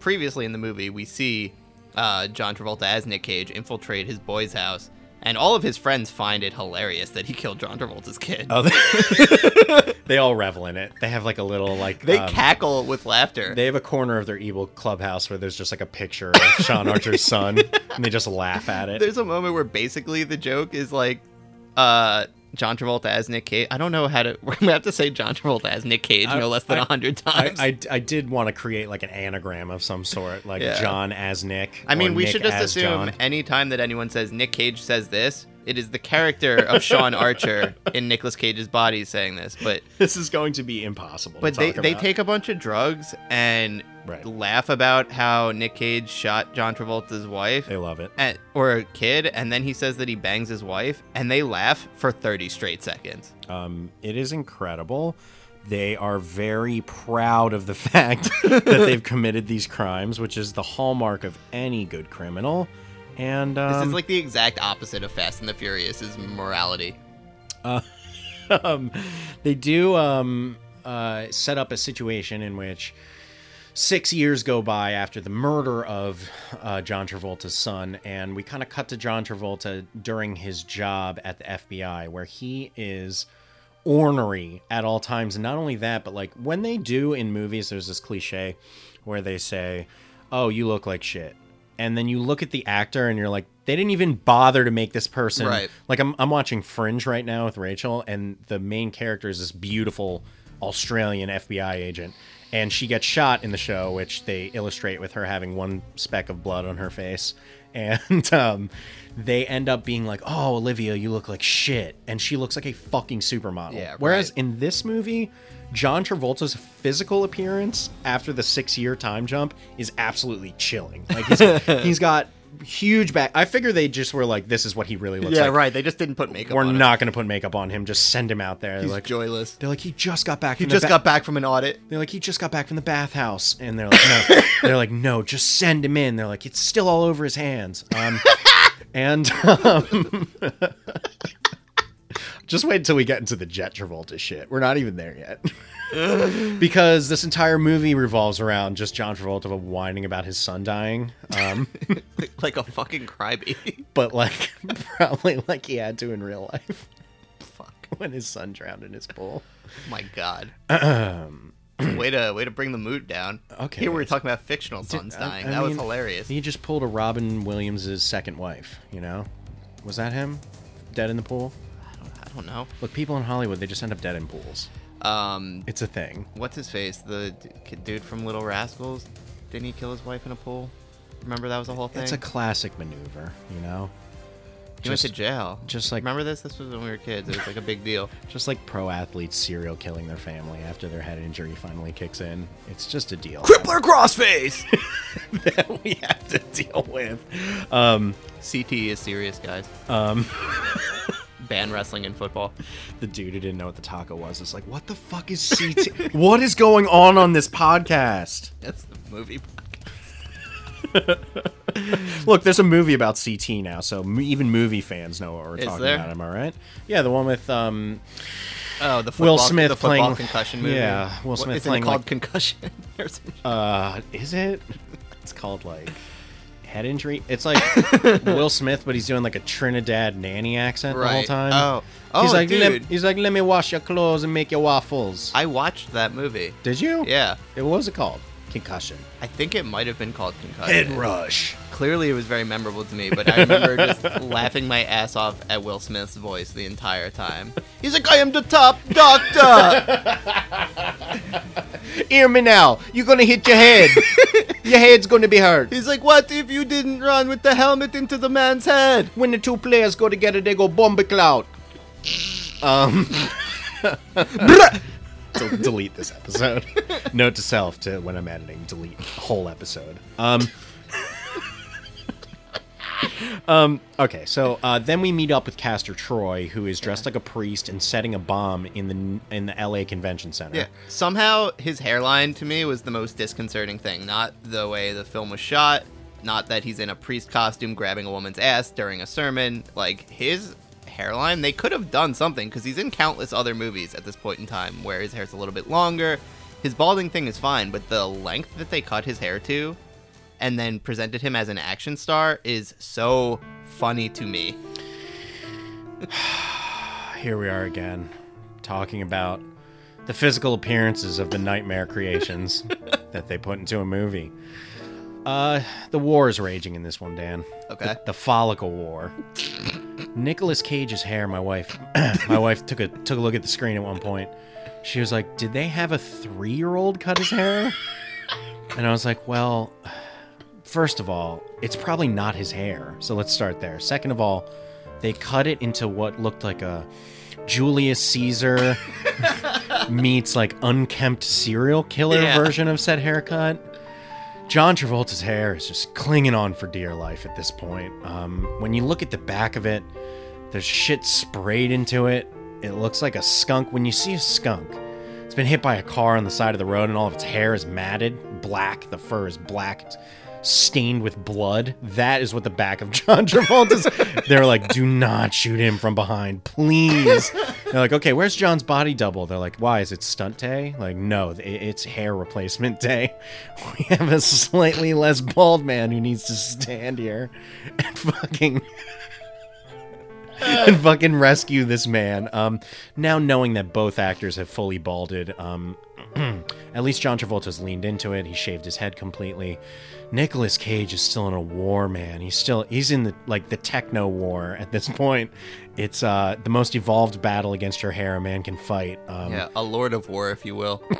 previously in the movie, we see uh, John Travolta as Nick Cage infiltrate his boy's house, and all of his friends find it hilarious that he killed John Travolta's kid. Oh, they, they all revel in it. They have like a little like they um, cackle with laughter. They have a corner of their evil clubhouse where there's just like a picture of Sean Archer's son, and they just laugh at it. There's a moment where basically the joke is like, uh, John Travolta as Nick Cage. I don't know how to. We're gonna have to say John Travolta as Nick Cage no less than I- a hundred times. I, I did want to create like an anagram of some sort, like Yeah. John as Nick. I mean, we Nick should just assume John. any time that anyone says Nick Cage says this, it is the character of Sean Archer in Nicolas Cage's body saying this. But this is going to be impossible. but they, talk they about. take a bunch of drugs and Right. laugh about how Nick Cage shot John Travolta's wife They love it. and, or a kid, and then he says that he bangs his wife, and they laugh for 30 straight seconds. Um, it is incredible. They are very proud of the fact that they've committed these crimes, which is the hallmark of any good criminal. And um, This is like the exact opposite of Fast and the Furious is morality. um, they do um, uh, set up a situation in which six years go by after the murder of uh, John Travolta's son, and we kind of cut to John Travolta during his job at the FBI, where he is ornery at all times. And not only that, but like when they do in movies, there's this cliche where they say, Oh, you look like shit. And then you look at the actor and you're like, they didn't even bother to make this person Right. like I'm I'm watching Fringe right now with Rachel, and the main character is this beautiful Australian FBI agent, and she gets shot in the show, which they illustrate with her having one speck of blood on her face, and um, they end up being like, "Oh, Olivia, you look like shit," and she looks like a fucking supermodel. Yeah, Whereas right. in this movie. John Travolta's physical appearance after the six-year time jump is absolutely chilling. Like he's, he's got huge back. I figure they just were like, "This is what he really looks like." Yeah, right. They just didn't put makeup we're on him. not going to put makeup on him. Just send him out there. He's They're like, joyless. they're like, he just got back. He from just ba- got back from an audit. They're like, he just got back from the bathhouse, and they're like, no. they're like, no, just send him in. They're like, it's still all over his hands. Um, and um, Just wait until we get into the Jet Travolta shit. We're not even there yet. because this entire movie revolves around just John Travolta whining about his son dying. Um, like a fucking crybaby. but like probably like he had to in real life Fuck. when his son drowned in his pool. My God. way to way to bring the mood down. Okay. Here we were talking about fictional sons I- dying. I that was hilarious. He just pulled a Robin Williams' second wife, you know? Was that him? Dead in the pool? I don't know. Look, people in Hollywood, they just end up dead in pools. Um, It's a thing. what's his face? The d- dude from Little Rascals. Didn't he kill his wife in a pool? Remember that was a whole thing. It's a classic maneuver, you know? he went to jail. just like- remember this? This was when we were kids. It was like a big deal. Just like pro athletes serial killing their family after their head injury finally kicks in. It's just a deal Crippler crossface. that we have to deal with. CT is serious, guys. Um, ban wrestling and football. The dude who didn't know what the taco was is like, what the fuck is CT? what is going on on this podcast? That's the movie. Look, there's a movie about CT now, so m- even movie fans know what we're Is talking there? about. Am I right? Yeah, the one with um, Oh, the football, Will Smith the football playing- concussion movie. yeah, Will Smith isn't playing, it called like- concussion. or uh, is it? It's called like head injury. It's like Will Smith, but he's doing like a Trinidad nanny accent the whole Right. time. Oh. Oh, he's like, "Lem- dude. he's like, let me wash your clothes and make your waffles. I watched that movie. Did you? Yeah, It what was it called? Concussion. I think it might have been called concussion. rush. Clearly, it was very memorable to me, but I remember just laughing my ass off at Will Smith's voice the entire time. He's like, "I am the top doctor." Hear me now. You're gonna hit your head. your head's gonna be hurt. He's like, "What if you didn't run with the helmet into the man's head?" When the two players go together, they go bomb cloud. Um. Delete this episode. Note to self: to when I'm editing, delete whole episode. Um. um. Okay, so uh, then we meet up with Castor Troy, who is dressed like a priest and setting a bomb in the in the L.A. Convention Center. Yeah. Somehow his hairline to me was the most disconcerting thing. Not the way the film was shot, not that he's in a priest costume grabbing a woman's ass during a sermon. Like his hairline, they could have done something because he's in countless other movies at this point in time where his hair's a little bit longer. His balding thing is fine, but the length that they cut his hair to and then presented him as an action star is so funny to me. here we are again, talking about the physical appearances of the nightmare creations that they put into a movie. Uh, the war is raging in this one, Dan. Okay. The, the follicle war. Nicolas Cage's hair. My wife, my wife took a took a look at the screen at one point. She was like, "Did they have a three year old cut his hair?" And I was like, "Well, first of all, it's probably not his hair. So let's start there. Second of all, they cut it into what looked like a Julius Caesar meets like unkempt serial killer Yeah. version of said haircut. John Travolta's hair is just clinging on for dear life at this point. Um, when you look at the back of it, there's shit sprayed into it. It looks like a skunk. When you see a skunk, it's been hit by a car on the side of the road and all of its hair is matted, black. The fur is black, it's stained with blood. That is what the back of John Travolta's. They're like, do not shoot him from behind, please. They're like, okay, where's John's body double? They're like, why is it stunt day? Like, no, it's hair replacement day. We have a slightly less bald man who needs to stand here and fucking and fucking rescue this man. Um, now knowing that both actors have fully balded, um, at least John Travolta's leaned into it. He shaved his head completely. Nicolas Cage is still in a war, man. He's still he's in the like the techno war at this point. It's uh the most evolved battle against your hair a man can fight. Um, Yeah, a lord of war, if you will.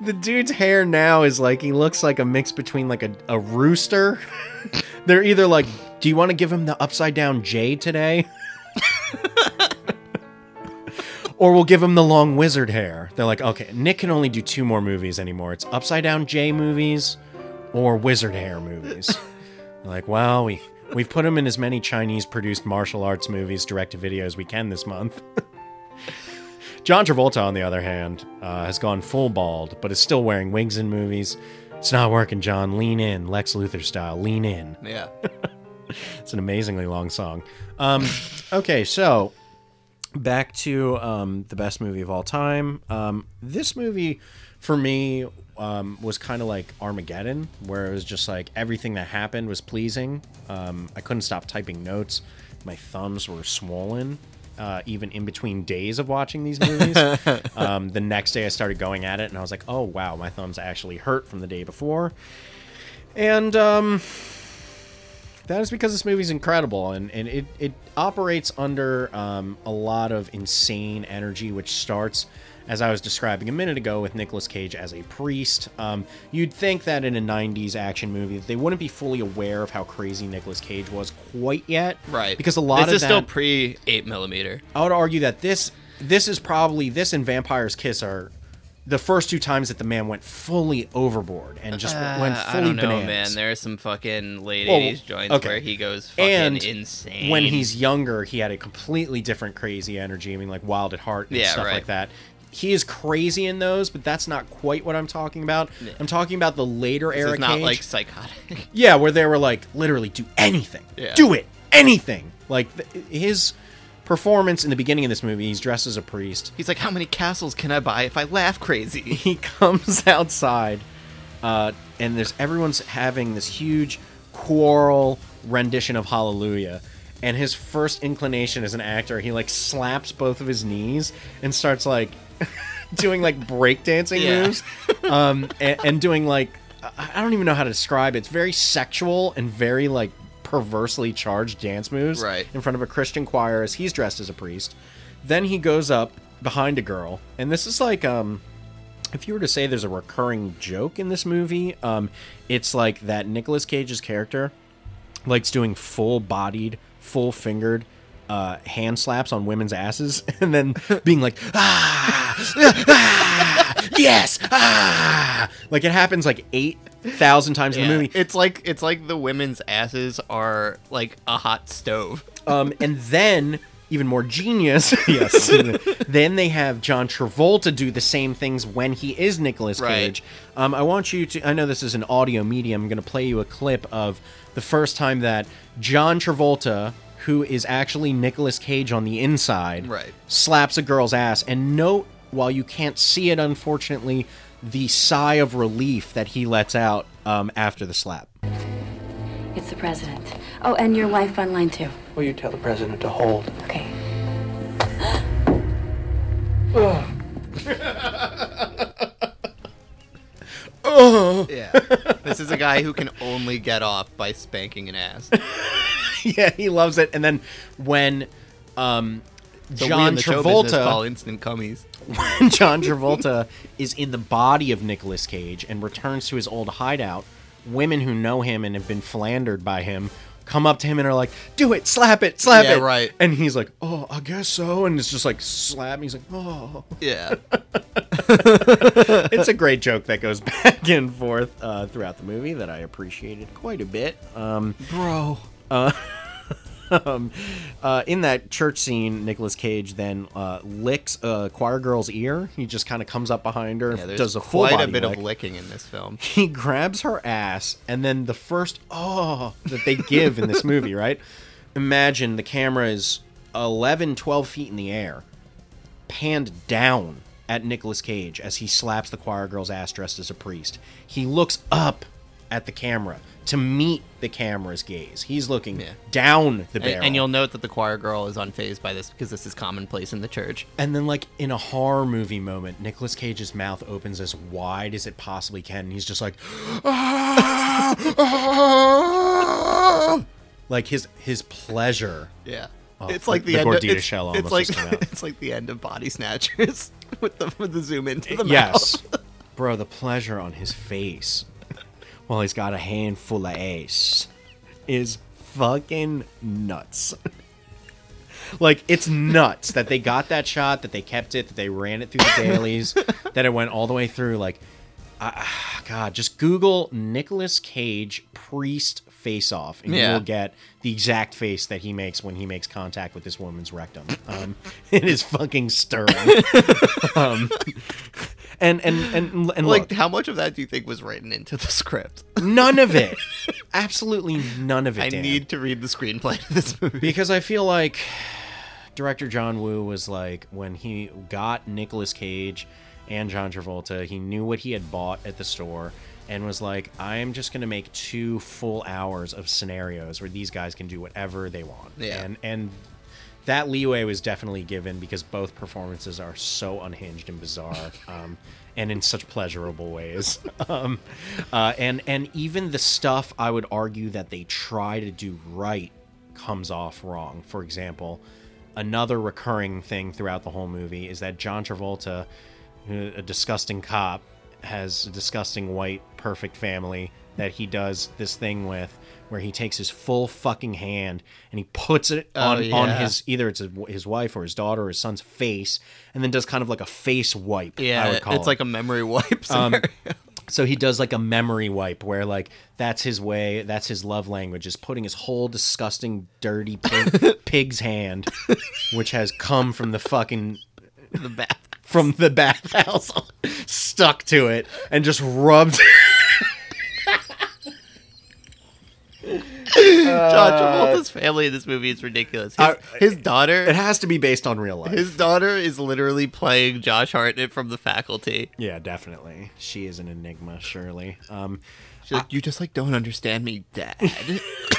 The dude's hair now is like he looks like a mix between like a, a rooster. They're either like, do you want to give him the upside down J today? or we'll give him the long wizard hair. They're like, okay, Nick can only do two more movies anymore. It's upside down J movies or wizard hair movies. They're like, well, we we've put him in as many Chinese produced martial arts movies direct to video as we can this month. John Travolta, on the other hand, uh, has gone full bald, but is still wearing wigs in movies. It's not working, John. Lean in, Lex Luthor style. Lean in. Yeah. it's an amazingly long song. Um, okay, so back to um, the best movie of all time. Um, this movie, for me, um, was kind of like Armageddon, where it was just like everything that happened was pleasing. Um, I couldn't stop typing notes. My thumbs were swollen. Uh, even in between days of watching these movies, um, the next day I started going at it, and I was like, "Oh wow, my thumbs actually hurt from the day before." And um, that is because this movie's incredible and, and it, it operates under um, a lot of insane energy which starts as i was describing a minute ago with Nicolas cage as a priest um, you'd think that in a 90s action movie they wouldn't be fully aware of how crazy Nicolas cage was quite yet Right. because a lot of this of is that, still pre eight millimeter. i would argue that this this is probably this and vampire's kiss are the first two times that the man went fully overboard and just went Uh, fully I don't know, bananas. man. There are some fucking late Well, '80s joints okay. where he goes fucking and insane. when he's younger, he had a completely different crazy energy. I mean, like Wild at Heart and Yeah, stuff right. like that. He is crazy in those, but that's not quite what I'm talking about. I'm talking about the later era not Cage. like psychotic. yeah, where they were like, literally, do anything, Yeah. do it, anything. Like th- his performance in the beginning of this movie, he's dressed as a priest. He's like, how many castles can I buy if I laugh crazy? he comes outside uh, and there's everyone's having this huge choral rendition of hallelujah and his first inclination as an actor he like slaps both of his knees and starts like doing like breakdancing Yeah. moves um, and, and doing like I don't even know how to describe it. It's very sexual and very like perversely charged dance moves Right. in front of a Christian choir as he's dressed as a priest. Then he goes up behind a girl, and this is like um if you were to say there's a recurring joke in this movie, um, it's like that Nicolas Cage's character likes doing full-bodied, full-fingered uh, hand slaps on women's asses, and then being like, ah, ah, yes, ah, like it happens like eight thousand times in the movie. It's like it's like the women's asses are like a hot stove. Um, and then even more genius, yes. then they have John Travolta do the same things when he is Nicolas Right. Cage. Um, I want you to. I know this is an audio medium. I'm going to play you a clip of the first time that John Travolta, who is actually Nicolas Cage on the inside, Right. slaps a girl's ass. And note, while you can't see it, unfortunately, the sigh of relief that he lets out um, after the slap. It's the president. Oh, and your wife on line two. Will you tell the president to hold? Okay. Oh. yeah. this is a guy who can only get off by spanking an ass. yeah, he loves it. And then when um, So John Travolta, call instant cummies. when John Travolta is in the body of Nicolas Cage and returns to his old hideout, women who know him and have been philandered by him come up to him and are like, "Do it, slap it, slap Yeah, it." right. And he's like, "Oh, I guess so." And it's just like slap. And he's like, "Oh." Yeah. it's a great joke that goes back and forth uh, throughout the movie that I appreciated quite a bit. Um, Bro. um, uh, in that church scene, Nicolas Cage then uh, licks a choir girl's ear. He just kind of comes up behind her, Yeah, does a full quite a bit lick. of licking in this film. He grabs her ass, and then the first oh that they give in this movie, right? Imagine the camera is 11, 12 feet in the air, panned down at Nicolas Cage as he slaps the choir girl's ass dressed as a priest. He looks up at the camera to meet the camera's gaze. He's looking Yeah. down the And, barrel. and you'll note that the choir girl is unfazed by this because this is commonplace in the church. And then, like in a horror movie moment, Nicolas Cage's mouth opens as wide as it possibly can, and he's just like, "Ah, ah." like his his pleasure. Yeah. Oh, it's like the, the end Gordita of, it's, shell it's like just came out. it's like the end of Body Snatchers with the with the zoom into the yes, mouth. Yes, bro, the pleasure on his face while he's got a handful of ace is fucking nuts. like it's nuts that they got that shot, that they kept it, that they ran it through the dailies, that it went all the way through. Like, ah, God, just Google Nicolas Cage priest face off, and Yeah. you'll get the exact face that he makes when he makes contact with this woman's rectum. Um, it is fucking stirring. um, and and and, and like, look, how much of that do you think was written into the script? none of it, absolutely none of it. I Dan. need to read the screenplay to this movie. because I feel like director John Woo was like when he got Nicolas Cage and John Travolta, he knew what he had bought at the store and was like, I'm just gonna make two full hours of scenarios where these guys can do whatever they want. Yeah. And and that leeway was definitely given because both performances are so unhinged and bizarre. Um, and in such pleasurable ways, um, uh, and and even the stuff I would argue that they try to do right comes off wrong. For example, another recurring thing throughout the whole movie is that John Travolta, a disgusting cop, has a disgusting white perfect family that he does this thing with where he takes his full fucking hand and he puts it Oh, on on his either it's his wife or his daughter or his son's face and then does kind of like a face wipe I Yeah, would call it's it. like a memory wipe Um. So he does like a memory wipe where like that's his way, that's his love language is putting his whole disgusting dirty pig, pig's hand which has come from the fucking the bath. From the bathhouse stuck to it and just rubbed John Travolta's family in this movie is ridiculous. His, Uh, his daughter, It has to be based on real life. his daughter is literally playing Josh Hartnett from The Faculty. yeah, definitely. She is an enigma, surely. Um She's like, you just like don't understand me, Dad.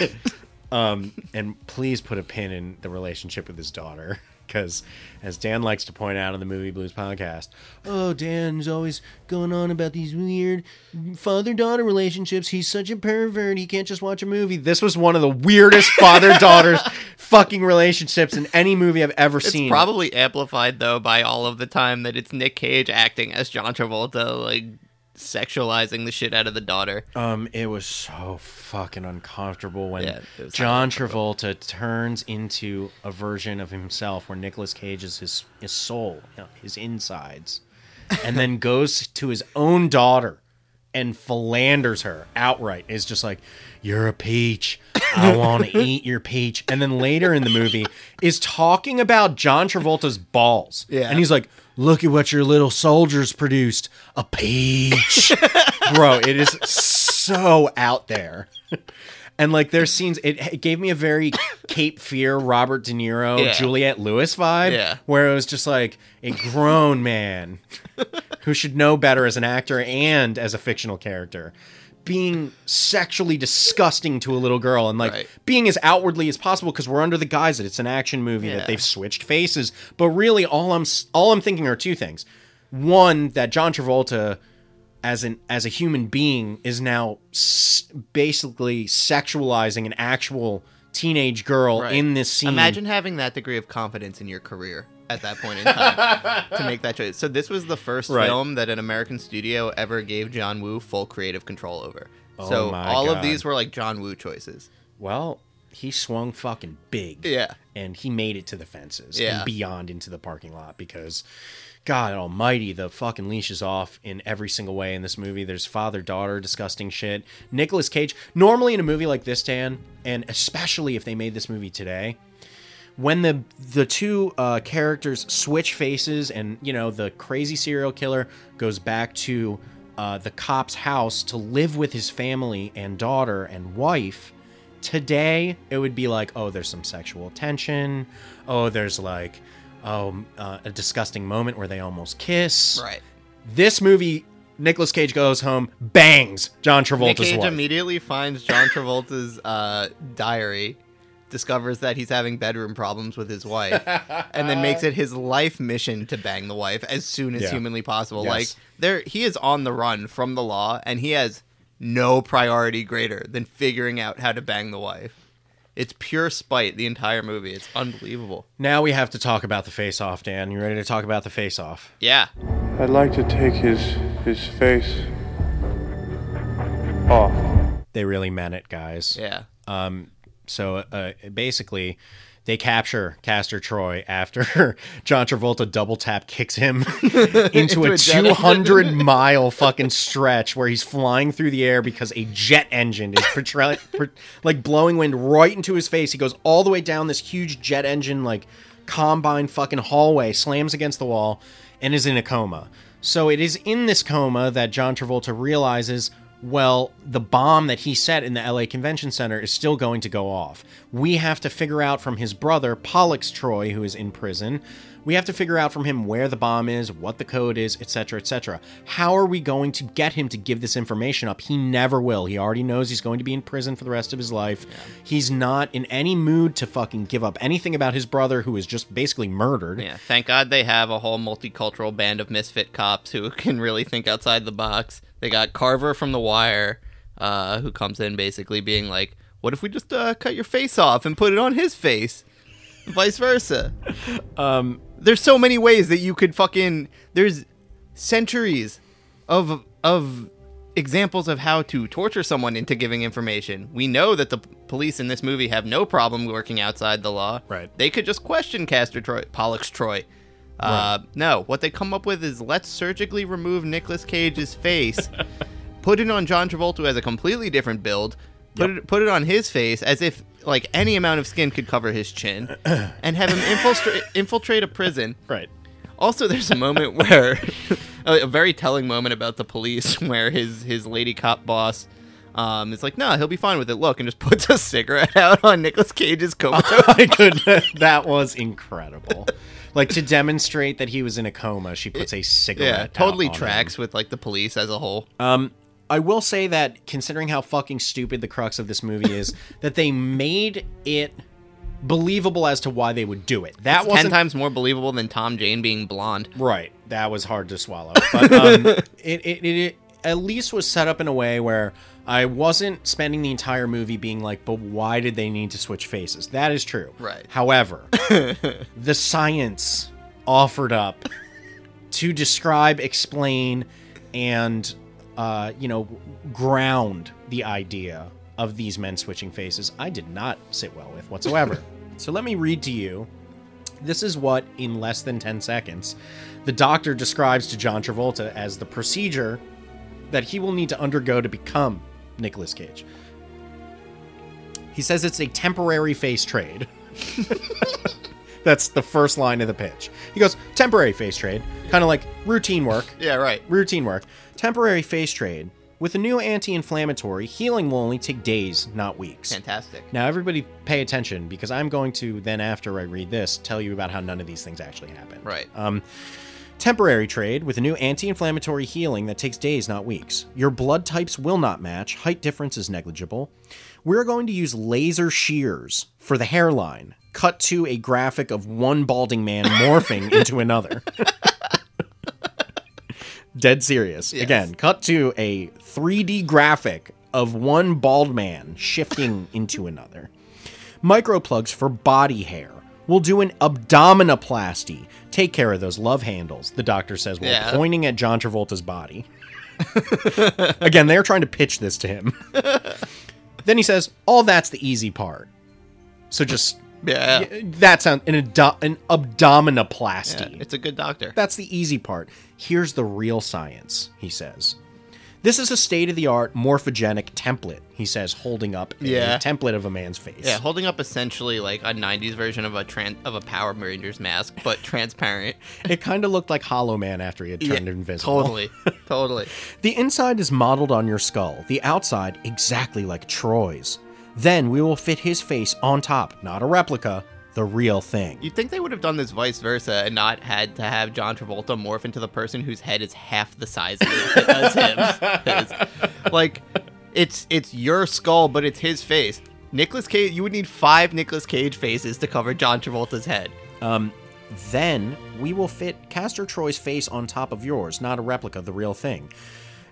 um, and please put a pin in the relationship with his daughter because as dan likes to point out on the movie blues podcast oh dan's always going on about these weird father-daughter relationships. He's such a pervert. He can't just watch a movie. This was one of the weirdest father-daughter fucking relationships in any movie i've ever it's seen. probably amplified though by all of the time that it's Nick Cage acting as John Travolta, like sexualizing the shit out of the daughter. Um, it was so fucking uncomfortable when Yeah, John Travolta turns into a version of himself where Nicolas Cage is his his soul, you know, his insides, and then goes to his own daughter and philanders her outright. Is just like, "You're a peach. I want to eat your peach." And then later in the movie is talking about John Travolta's balls. Yeah. and he's like. Look at what your little soldiers produced. A peach. Bro, it is so out there. And like there's scenes it, it gave me a very Cape Fear Robert De Niro Yeah. Juliette Lewis vibe Yeah. where it was just like a grown man who should know better as an actor and as a fictional character being sexually disgusting to a little girl and like Right. being as outwardly as possible because we're under the guise that it's an action movie Yeah. that they've switched faces but really all I'm all I'm thinking are two things one that John Travolta as an as a human being is now s- basically sexualizing an actual teenage girl Right. in this scene Imagine having that degree of confidence in your career at that point in time to make that choice. So this was the first Right. film that an American studio ever gave John Woo full creative control over. Oh so Oh my all God. of these were like John Woo choices. well he swung fucking big Yeah. and he made it to the fences Yeah. and beyond into the parking lot because God almighty, the fucking leash is off in every single way in this movie. There's father daughter disgusting shit. Nicolas Cage, normally in a movie like this, Dan, and especially if they made this movie today, when the the two uh, characters switch faces and you know the crazy serial killer goes back to uh, the cop's house to live with his family and daughter and wife today it would be like oh there's some sexual tension. Oh there's like oh uh, a disgusting moment where they almost kiss. Right. this movie Nicolas Cage goes home bangs John Nick Travolta's Cage wife. immediately finds John Travolta's uh, diary, discovers that he's having bedroom problems with his wife, and then makes it his life mission to bang the wife as soon as Yeah. humanly possible. Yes. Like there, he is on the run from the law, and he has no priority greater than figuring out how to bang the wife. It's pure spite the entire movie. It's unbelievable. now we have to talk about the face off Dan you ready to talk about the face off Yeah. I'd like to take his his face off. they really meant it guys Yeah. Um, So uh, basically, they capture Castor Troy after John Travolta double tap kicks him into a a 200 mile fucking stretch where he's flying through the air because a jet engine is portray- like blowing wind right into his face. He goes all the way down this huge jet engine like combine fucking hallway, slams against the wall. and is in a coma. So it is in this coma that John Travolta realizes, well, the bomb that he set in the LA Convention Center is still going to go off. We have to figure out from his brother, Pollux Troy, who is in prison, we have to figure out from him where the bomb is, what the code is, etc., etc. How are we going to get him to give this information up? He never will. He already knows he's going to be in prison for the rest of his life. He's not in any mood to fucking give up anything about his brother who is just basically murdered. Yeah, thank God they have a whole multicultural band of misfit cops who can really think outside the box. They got Carver from The Wire, uh, who comes in basically being like, "What if we just uh, cut your face off and put it on his face?" Vice versa. Um, there's so many ways that you could fucking. There's centuries of of examples of how to torture someone into giving information. We know that the p- police in this movie have no problem working outside the law. Right. They could just question Castor Troy, Pollux Troy. Uh, No, what they come up with is let's surgically remove Nicolas Cage's face, put it on John Travolta as a completely different build, put it put it on his face as if like any amount of skin could cover his chin, and have him infiltrate infiltrate a prison. Right. Also, there's a moment where a, a very telling moment about the police where his his lady cop boss um, is like, "No, he'll be fine with it." Look, and just puts a cigarette out on Nicolas Cage's comatose. I could. That was incredible. Like to demonstrate that he was in a coma, she puts a cigarette. yeah, totally on him. tracks with like the police as a whole. Um, I will say that considering how fucking stupid the crux of this movie is, that they made it believable as to why they would do it. That wasn't ten times more believable than Tom Jane being blonde. right. That was hard to swallow, but um, it, it, it, it at least was set up in a way where I wasn't spending the entire movie being like, "But why did they need to switch faces?" That is true. Right. However, the science offered up to describe, explain, and uh, you know, ground the idea of these men switching faces, I did not sit well with whatsoever. so let me read to you. This is what, in less than 10 seconds, the doctor describes to John Travolta as the procedure that he will need to undergo to become Nicolas Cage. He says it's a temporary face trade. That's the first line of the pitch. He goes, temporary face trade, kind of like routine work. Yeah, right. Routine work. Temporary face trade. With a new anti inflammatory, healing will only take days, not weeks. Fantastic. Now, everybody pay attention because I'm going to then, after I read this, tell you about how none of these things actually happen. Right. Um, temporary trade with a new anti inflammatory healing that takes days, not weeks. Your blood types will not match, height difference is negligible. We're going to use laser shears for the hairline. Cut to a graphic of one balding man morphing into another. Dead serious. Yes. Again, cut to a 3D graphic of one bald man shifting into another. Microplugs for body hair. We'll do an abdominoplasty. Take care of those love handles, the doctor says while Yeah. pointing at John Travolta's body. Again, they're trying to pitch this to him. then he says, All that's the easy part. So just. Yeah. That sounds. An, ado- an abdominoplasty. Yeah, it's a good doctor. That's the easy part. Here's the real science, he says. This is a state of the art morphogenic template, he says, holding up a Yeah. template of a man's face. Yeah, holding up essentially like a '90s version of a tran- of a Power Rangers mask, but transparent. It kind of looked like Hollow Man after he had turned invisible. Totally, totally. The inside is modeled on your skull, the outside exactly like Troy's. Then we will fit his face on top, not a replica, the real thing. You'd think they would have done this vice versa and not had to have John Travolta morph into the person whose head is half the size of it as him. like, it's it's your skull, but it's his face. Nicolas Cage, you would need five Nicolas Cage faces to cover John Travolta's head. Um, then we will fit Castor Troy's face on top of yours, not a replica, the real thing.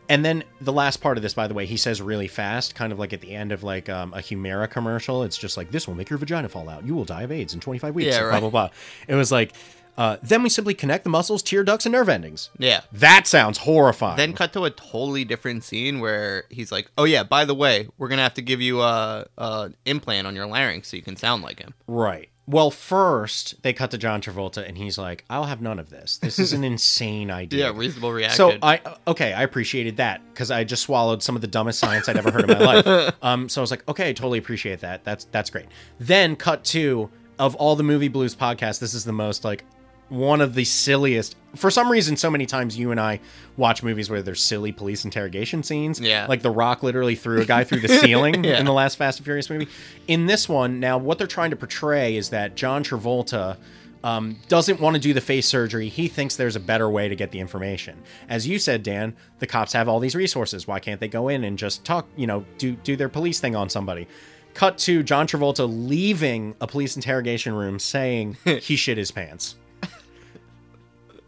And then the last part of this, by the way, he says really fast, kind of like at the end of like um, a Humira commercial. It's just like this will make your vagina fall out. You will die of AIDS in 25 weeks. Yeah, blah right. blah blah. It was like, uh, then we simply connect the muscles, tear ducts, and nerve endings. Yeah. That sounds horrifying. Then cut to a totally different scene where he's like, "Oh yeah, by the way, we're gonna have to give you a, a implant on your larynx so you can sound like him." Right. Well, first they cut to John Travolta, and he's like, "I'll have none of this. This is an insane idea." Yeah, reasonable reaction. So I okay, I appreciated that because I just swallowed some of the dumbest science I'd ever heard in my life. Um, so I was like, okay, I totally appreciate that. That's that's great. Then cut to of all the movie blues podcasts, this is the most like one of the silliest. For some reason, so many times you and I watch movies where there's silly police interrogation scenes. Yeah. Like The Rock literally threw a guy through the ceiling Yeah. in the last Fast and Furious movie. In this one, now what they're trying to portray is that John Travolta um, doesn't want to do the face surgery. He thinks there's a better way to get the information. As you said, Dan, the cops have all these resources. Why can't they go in and just talk, you know, do, do their police thing on somebody? Cut to John Travolta leaving a police interrogation room saying he shit his pants.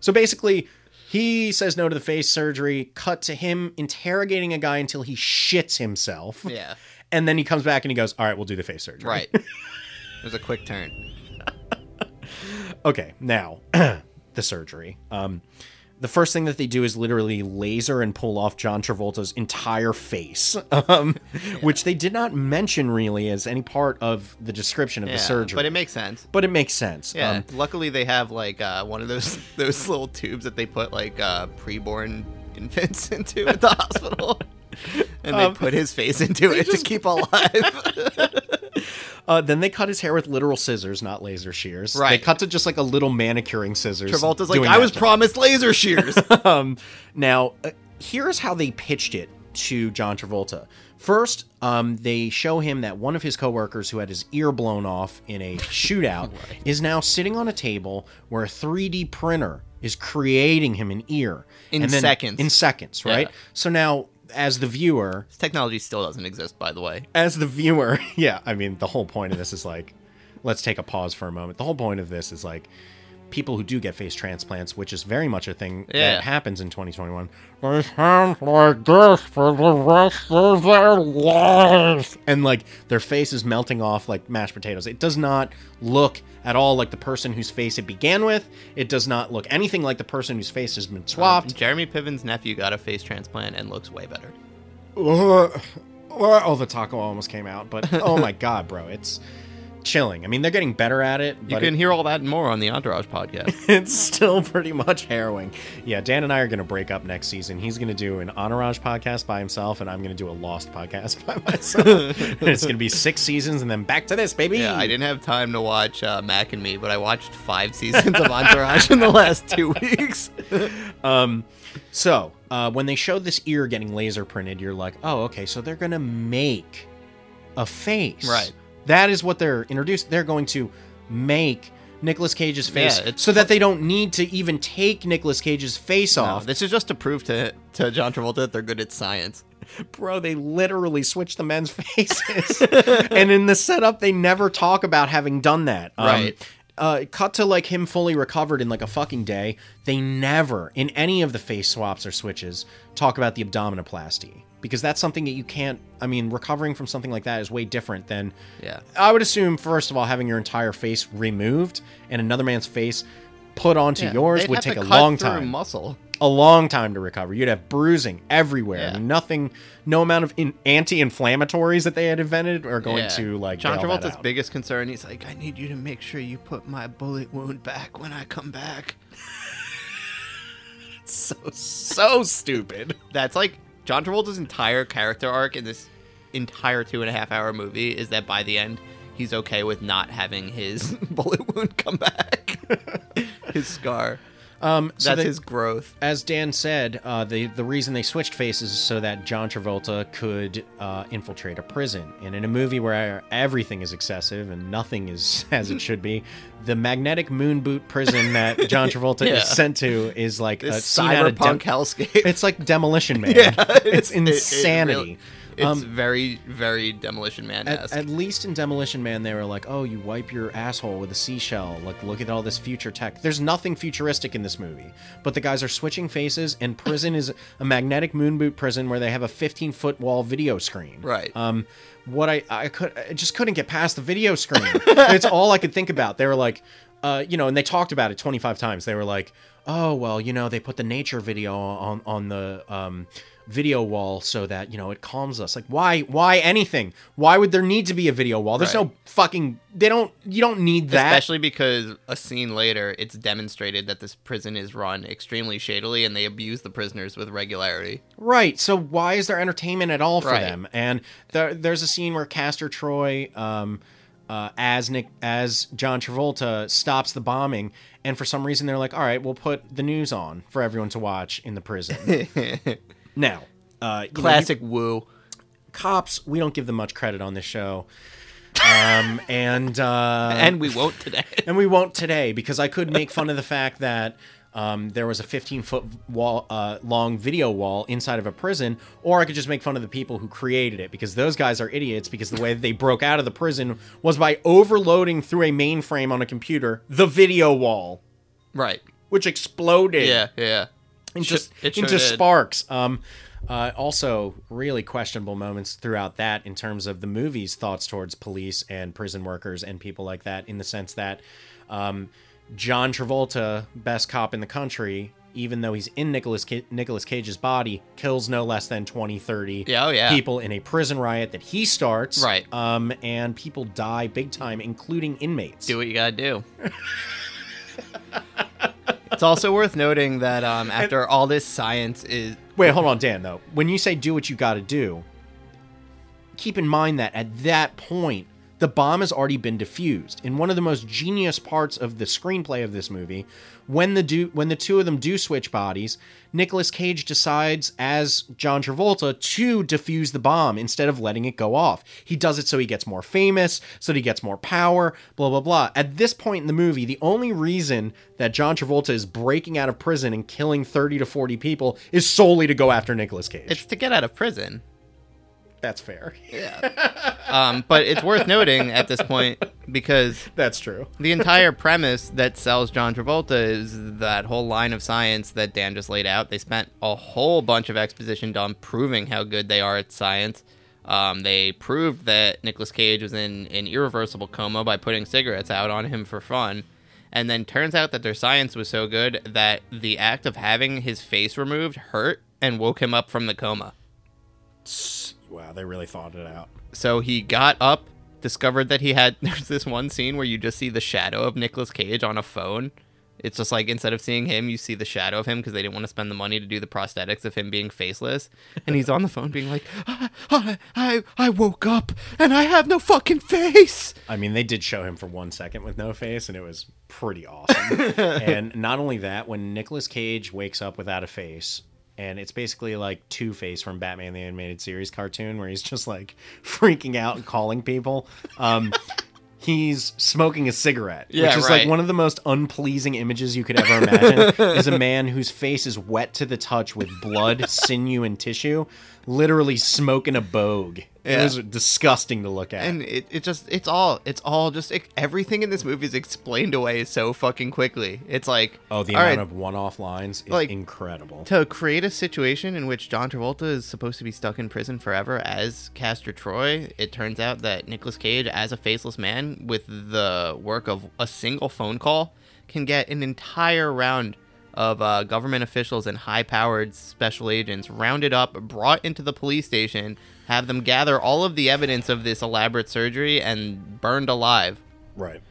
So basically, he says no to the face surgery. Cut to him interrogating a guy until he shits himself. Yeah. And then he comes back and he goes, All right, we'll do the face surgery. Right. it was a quick turn. Okay, now the surgery. Um, the first thing that they do is literally laser and pull off John Travolta's entire face, um, which they did not mention really as any part of the description of Yeah, the surgery. but it makes sense. but it makes sense. Yeah. Um, Luckily, they have like uh, one of those those little tubes that they put like uh, preborn infants into at the hospital, and they Um, put his face into it to keep alive. Uh, then they cut his hair with literal scissors, not laser shears. Right. They Right. cut to just like a little manicuring scissors. Travolta's like, I was job." promised laser shears. um, now, uh, here's how they pitched it to John Travolta. First, um, they show him that one of his coworkers who had his ear blown off in a shootout is now sitting on a table where a 3D printer is creating him an ear In then- seconds. In seconds, right? Yeah. So now, as the viewer, this technology still doesn't exist, by the way. as the viewer, yeah, I mean, the whole point of this is like, let's take a pause for a moment. The whole point of this is like, people who do get face transplants, which is very much a thing Yeah. that happens in 2021, they sound like this for the rest of their lives. And like, their face is melting off like mashed potatoes. It does not look at all like the person whose face it began with. It does not look anything like the person whose face has been swapped. Um, Jeremy Piven's nephew got a face transplant and looks way better. Ugh. oh, the taco almost came out, but oh my god, bro, it's chilling. I mean, they're getting better at it, You can it- hear all that and more on the Entourage podcast. it's still pretty much harrowing. Yeah, Dan and I are going to break up next season. He's going to do an Entourage podcast by himself, and I'm going to do a Lost podcast by myself. It's going to be six seasons, and then back to this, baby. yeah, I didn't have time to watch uh, Mac and Me, but I watched five seasons of Entourage in the last two weeks. Um, so uh, when they showed this ear getting laser printed, you're like, oh, okay, so they're gonna make a face, Right. That is what they're introduced. They're going to make Nicolas Cage's face, Yeah, so that they don't need to even take Nicolas Cage's face No, off. this is just to prove to to John Travolta that they're good at science. Bro, they literally switch the men's faces, and in the setup, they never talk about having done that. Um, Right. uh, cut to like him fully recovered in like a fucking day. They never, in any of the face swaps or switches, talk about the abdominoplasty because that's something that you can't. I mean, recovering from something like that is way different than. Yeah. I would assume, first of all, having your entire face removed and another man's face put onto Yeah, yours would take a long time Muscle. a long time to recover. You'd have bruising everywhere. I Yeah. mean, nothing, no amount of in, anti-inflammatories that they had invented are going Yeah. to like John Travolta's biggest concern. He's like, I need you to make sure you put my bullet wound back when I come back. so so stupid. That's like John Travolta's entire character arc in this entire two and a half hour movie is that by the end he's okay with not having his bullet wound come back, his scar. Um, so That's they- his growth. as Dan said, uh, the the reason they switched faces is so that John Travolta could uh, infiltrate a prison. And in a movie where everything is excessive and nothing is as it should be, the magnetic moon boot prison that John Travolta Yeah. is sent to is like a This of cyberpunk Dem- hellscape. It's like Demolition Man. Yeah, it's, it- it insanity. really- it's Um, very, very Demolition Man At, at least in Demolition Man, they were like, "Oh, you wipe your asshole with a seashell. Like, look at all this future tech." There's nothing futuristic in this movie, but the guys are switching faces, and prison is a magnetic moon boot prison where they have a 15 foot wall video screen. Right. Um, what I I could I just couldn't get past the video screen. it's all I could think about. They were like, uh, you know, and they talked about it 25 times. They were like, "Oh, well, you know, they put the nature video on on the um." video wall so that you know it calms us like why why anything why would there need to be a video wall there's Right. no fucking they don't you don't need that Especially because a scene later, it's demonstrated that this prison is run extremely shadily and they abuse the prisoners with regularity. Right. So why is there entertainment at all for Right. them? And there, there's a scene where Castor Troy um, uh, as Nick as John Travolta stops the bombing, and for some reason they're like, "All right, we'll put the news on for everyone to watch in the prison." now, uh, you know, you- Classic Woo. cops, we don't give them much credit on this show, um, and uh, and we won't today. and we won't today because I could make fun of the fact that um, there was a 15 foot wall, uh, long video wall inside of a prison, or I could just make fun of the people who created it because those guys are idiots. Because the way they broke out of the prison was by overloading through a mainframe on a computer the video wall, right. which exploded Yeah, yeah. into, Sh- it sure into did. sparks. Um, uh, also, really questionable moments throughout that in terms of the movie's thoughts towards police and prison workers and people like that, in the sense that um, John Travolta, best cop in the country, even though he's in Nicolas, Ca- Nicolas Cage's body, kills no less than 20, 30 Yeah, oh, yeah. people in a prison riot that he starts. Right. Um, and people die big time, including inmates. Do what you gotta do. it's also worth noting that um, after all this science is Wait, hold on, Dan, though. When you say do what you got to do, keep in mind that at that point, the bomb has already been diffused. In one of the most genius parts of the screenplay of this movie, when the do when the two of them do switch bodies, Nicolas Cage decides as John Travolta to defuse the bomb instead of letting it go off. He does it so he gets more famous, so that he gets more power, blah blah blah. At this point in the movie, the only reason that John Travolta is breaking out of prison and killing 30 to 40 people is solely to go after Nicolas Cage. it's to get out of prison. That's fair. Yeah. um, but it's worth noting at this point because That's true. the entire premise that sells John Travolta is that whole line of science that Dan just laid out. They spent a whole bunch of exposition dump proving how good they are at science. Um, they proved that Nicolas Cage was in an irreversible coma by putting cigarettes out on him for fun. And then turns out that their science was so good that the act of having his face removed hurt and woke him up from the coma. Wow, they really thought it out. So he got up, discovered that he had. There's this one scene where you just see the shadow of Nicolas Cage on a phone. It's just like instead of seeing him, you see the shadow of him because they didn't want to spend the money to do the prosthetics of him being faceless. And he's on the phone being like, I, I, I, I woke up and I have no fucking face. I mean, they did show him for one second with no face, and it was pretty awesome. and not only that, when Nicolas Cage wakes up without a face, and it's basically like Two Face from Batman the Animated Series cartoon, where he's just like freaking out and calling people. Um, he's smoking a cigarette, Yeah, which is right. like one of the most unpleasing images you could ever imagine. is a man whose face is wet to the touch with blood, sinew, and tissue, literally smoking a bogue. It was disgusting to look at. And it, it just, it's all, it's all just, it, everything in this movie is explained away so fucking quickly. It's like, Oh, the amount right, of one-off lines is Like, incredible. to create a situation in which John Travolta is supposed to be stuck in prison forever as Castor Troy, it turns out that Nicolas Cage, as a faceless man, with the work of a single phone call, can get an entire round of uh, government officials and high-powered special agents rounded up, brought into the police station, have them gather all of the evidence of this elaborate surgery, and burned alive right.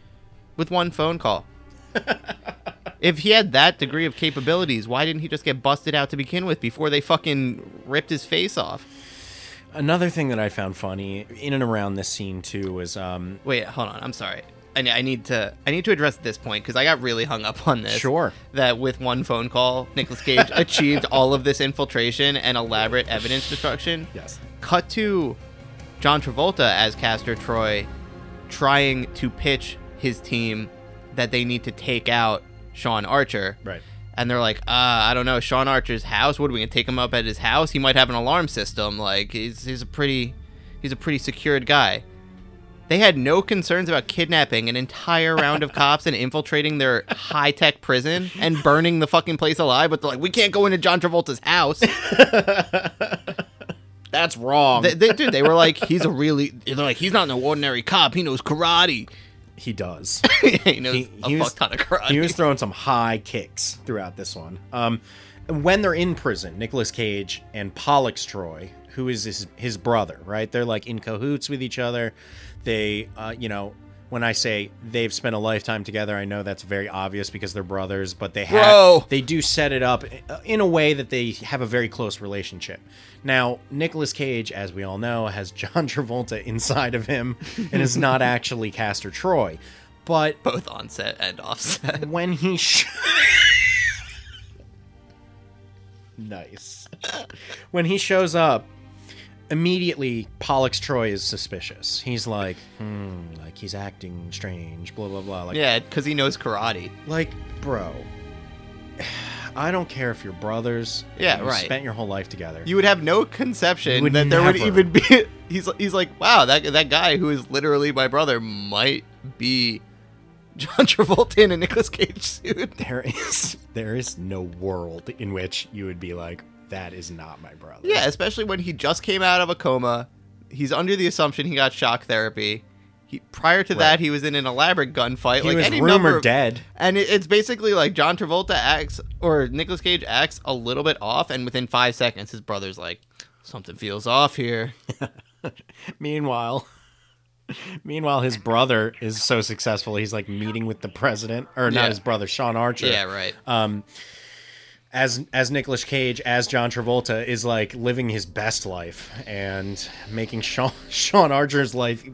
with one phone call. if he had that degree of capabilities, why didn't he just get busted out to begin with before they fucking ripped his face off? Another thing that I found funny in and around this scene too was um Wait, hold on. I'm sorry. I, I need to I need to address this point because I got really hung up on this. Sure. That with one phone call, Nicolas Cage achieved all of this infiltration and elaborate evidence destruction. yes. Cut to John Travolta as Castor Troy trying to pitch his team that they need to take out Sean Archer. Right. And they're like, uh, I don't know, Sean Archer's house. What are we gonna take him up at his house? He might have an alarm system. Like he's he's a pretty he's a pretty secured guy. They had no concerns about kidnapping an entire round of cops and infiltrating their high tech prison and burning the fucking place alive. But they're like, we can't go into John Travolta's house. That's wrong. they, they, dude, they were like, he's a really. They're like, he's not an ordinary cop. He knows karate. he does. he knows He- a he was- fuck ton of karate. he was throwing some high kicks throughout this one. Um, when they're in prison, Nicolas Cage and Pollux Troy, who is his, his brother, right? They're like in cahoots with each other. They, uh, you know, when I say they've spent a lifetime together, I know that's very obvious because they're brothers, but they have they do set it up in a way that they have a very close relationship. Now, Nicolas Cage, as we all know, has John Travolta inside of him and is not actually Castor Troy. But Both on set and off set. when he sh- nice when he shows up immediately pollux troy is suspicious he's like hmm like he's acting strange blah blah blah like Yeah, because he knows karate. like bro i don't care if you're brothers Yeah, you right. spent your whole life together You would have no conception would that there would never. even be. He's he's like, wow, that that guy who is literally my brother might be John Travolta in a Nicolas Cage suit. there is there is no world in which you would be like that is not my brother Yeah, especially when he just came out of a coma. He's under the assumption he got shock therapy. He, prior to Right. that, he was in an elaborate gunfight. he like was any rumored of- dead And it, it's basically like John Travolta acts, or Nicolas Cage acts a little bit off, and within five seconds, his brother's like, something feels off here. Meanwhile, meanwhile, his brother is so successful. He's like meeting with the president, or not Yeah. his brother, Sean Archer. Yeah, right. Um, As as Nicolas Cage, as John Travolta, is like living his best life and making Sean Sean Archer's life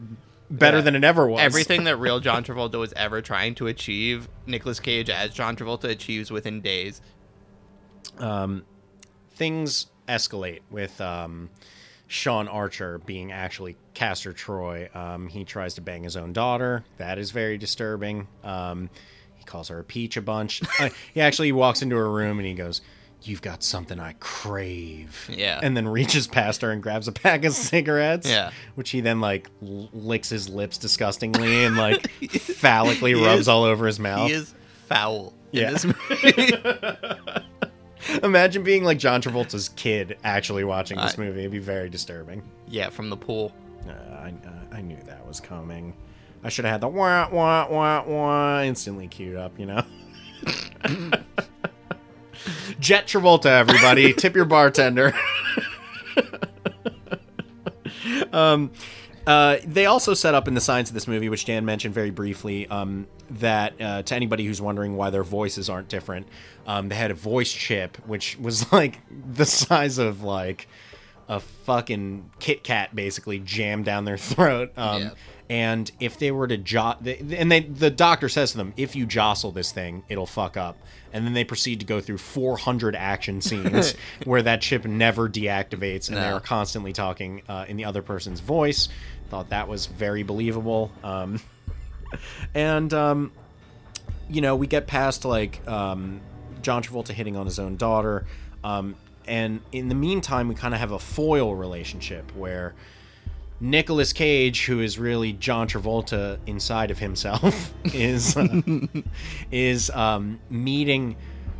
better Yeah. than it ever was. Everything that real John Travolta was ever trying to achieve, Nicolas Cage as John Travolta achieves within days. Um, things escalate with um, Sean Archer being actually Castor Troy. Um, he tries to bang his own daughter. That is very disturbing. Um, calls her a peach a bunch. Uh, he actually walks into her room and he goes, You've got something I crave. Yeah. And then reaches past her and grabs a pack of cigarettes. Yeah. Which he then, like, l- licks his lips disgustingly and, like, phallically He rubs is- all over his mouth. He is foul. in Yeah. this movie. Imagine being, like, John Travolta's kid actually watching this I- movie. It'd be very disturbing. yeah, from the pool. Uh, I, uh, I knew that was coming. I should have had the wah wah wah wah instantly queued up, you know. Jet Travolta, everybody, tip your bartender. um, uh, they also set up in the signs of this movie, which Dan mentioned very briefly, um, that uh, to anybody who's wondering why their voices aren't different, um, they had a voice chip which was like the size of like a fucking Kit Kat basically jammed down their throat. Um, Yeah. And if they were to jo- they, and they the doctor says to them, if you jostle this thing, it'll fuck up. And then they proceed to go through 400 action scenes where that chip never deactivates, and No. they're constantly talking uh, in the other person's voice. Thought that was very believable. Um, and um, you know, we get past like um, John Travolta hitting on his own daughter, um, and in the meantime, we kind of have a foil relationship where Nicolas Cage, who is really John Travolta inside of himself, is uh, is um, meeting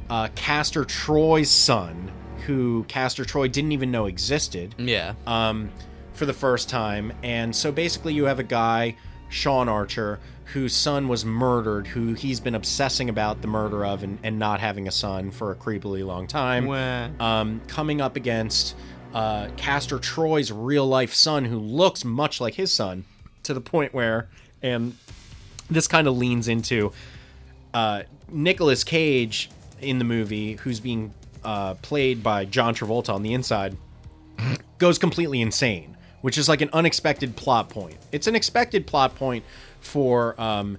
uh, Castor Troy's son, who Castor Troy didn't even know existed Yeah. um, for the first time. And so basically, you have a guy, Sean Archer, whose son was murdered, who he's been obsessing about the murder of and, and not having a son for a creepily long time, um, coming up against uh, Castor Troy's real life son, who looks much like his son, to the point where, and this kind of leans into uh, Nicolas Cage in the movie, who's being uh, played by John Travolta on the inside, goes completely insane, which is like an unexpected plot point. It's an expected plot point for um,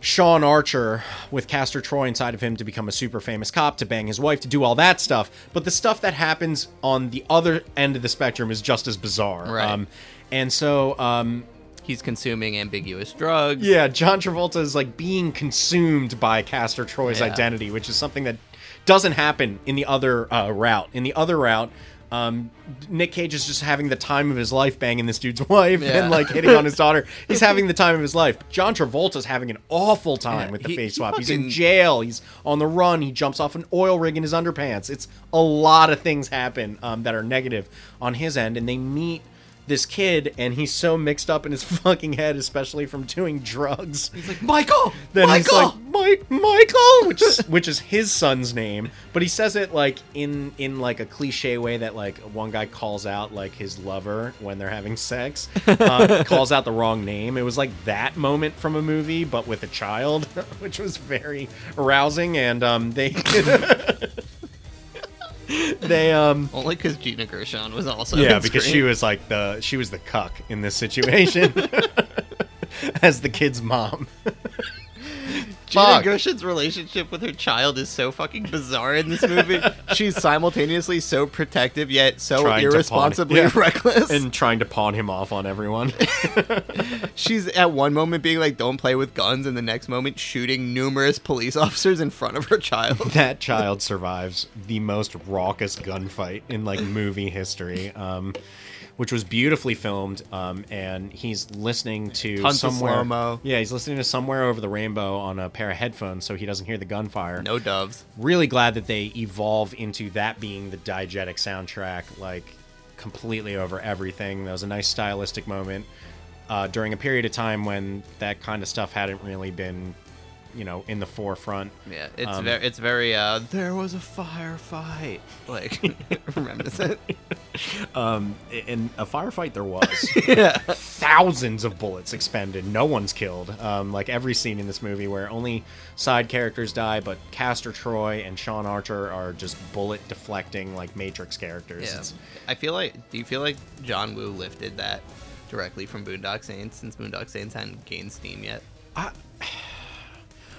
Sean Archer with Castor Troy inside of him to become a super famous cop, to bang his wife, to do all that stuff. But the stuff that happens on the other end of the spectrum is just as bizarre. Right. Um, and so um, He's consuming ambiguous drugs. yeah, John Travolta is like being consumed by Castor Troy's Yeah. identity, which is something that doesn't happen in the other uh, route. In the other route, um, Nick Cage is just having the time of his life banging this dude's wife Yeah. and like hitting on his daughter. He's having the time of his life. John Travolta's having an awful time Yeah, with the he- face he swap. He's in jail. He's on the run. He jumps off an oil rig in his underpants. It's a lot of things happen um, that are negative on his end, and they meet this kid, and he's so mixed up in his fucking head, especially from doing drugs. He's like, Michael! Then Michael! he's like, Mike, Michael, which is which is his son's name, but he says it like in in like a cliche way that like one guy calls out like his lover when they're having sex, uh, calls out the wrong name. It was like that moment from a movie, but with a child, which was very arousing, and um, they they um. Only because Gina Gershon was also Yeah, because she was like the she was the cuck in this situation as the kid's mom. Gina Fuck. Gershon's relationship with her child is so fucking bizarre in this movie. She's simultaneously so protective yet so Trying to pawn- irresponsibly yeah. reckless. and trying to pawn him off on everyone. She's at one moment being like, "Don't play with guns," and the next moment shooting numerous police officers in front of her child. that child survives the most raucous gunfight in like movie history. Um which was beautifully filmed, um, and he's listening to Tons of somewhere. slow-mo. Yeah, he's listening to somewhere over the rainbow on a pair of headphones, so he doesn't hear the gunfire. No doves. really glad that they evolve into that being the diegetic soundtrack, like completely over everything. That was a nice stylistic moment uh, during a period of time when that kind of stuff hadn't really been, you know, in the forefront. Yeah, it's Um, very, it's very. uh There was a firefight, like reminiscent. In a firefight, there was yeah, thousands of bullets expended. No one's killed. Um, like every scene in this movie, where only side characters die, but Castor Troy and Sean Archer are just bullet deflecting like Matrix characters. Yeah, It's- I feel like. Do you feel like John Woo lifted that directly from Boondock Saints since Boondock Saints hadn't gained steam yet?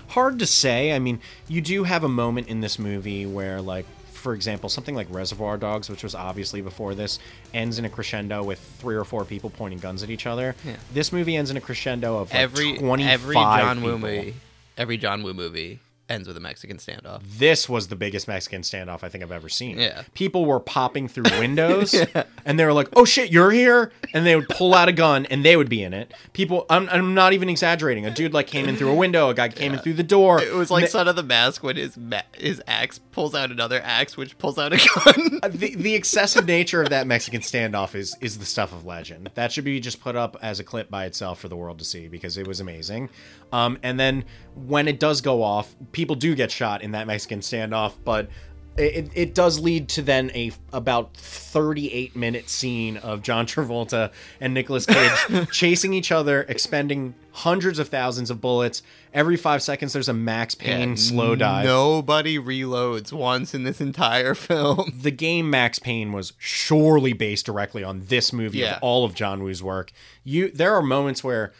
Hard to say. I mean, you do have a moment in this movie where, like, for example, something like Reservoir Dogs, which was obviously before this, ends in a crescendo with three or four people pointing guns at each other. Yeah. This movie ends in a crescendo of like every 25 every John Woo movie, every John Woo movie ends with a Mexican standoff. This was the biggest Mexican standoff I think I've ever seen. Yeah. People were popping through windows and they were like, oh shit, you're here? And they would pull out a gun and they would be in it. People, I'm, I'm not even exaggerating. A dude like came in through a window, a guy came in through the door. It was like Son of the Mask when his ma- his axe pulls out another axe, which pulls out a gun. the the excessive nature of that Mexican standoff is is the stuff of legend. That should be just put up as a clip by itself for the world to see because it was amazing. Um, and then when it does go off, people do get shot in that Mexican standoff, but it, it does lead to then a about 38 minute scene of John Travolta and Nicolas Cage chasing each other, expending hundreds of thousands of bullets. Every five seconds, there's a Max Payne slow dive Nobody reloads once in this entire film. the game Max Payne was surely based directly on this movie Yeah. of all of John Woo's work. You there are moments where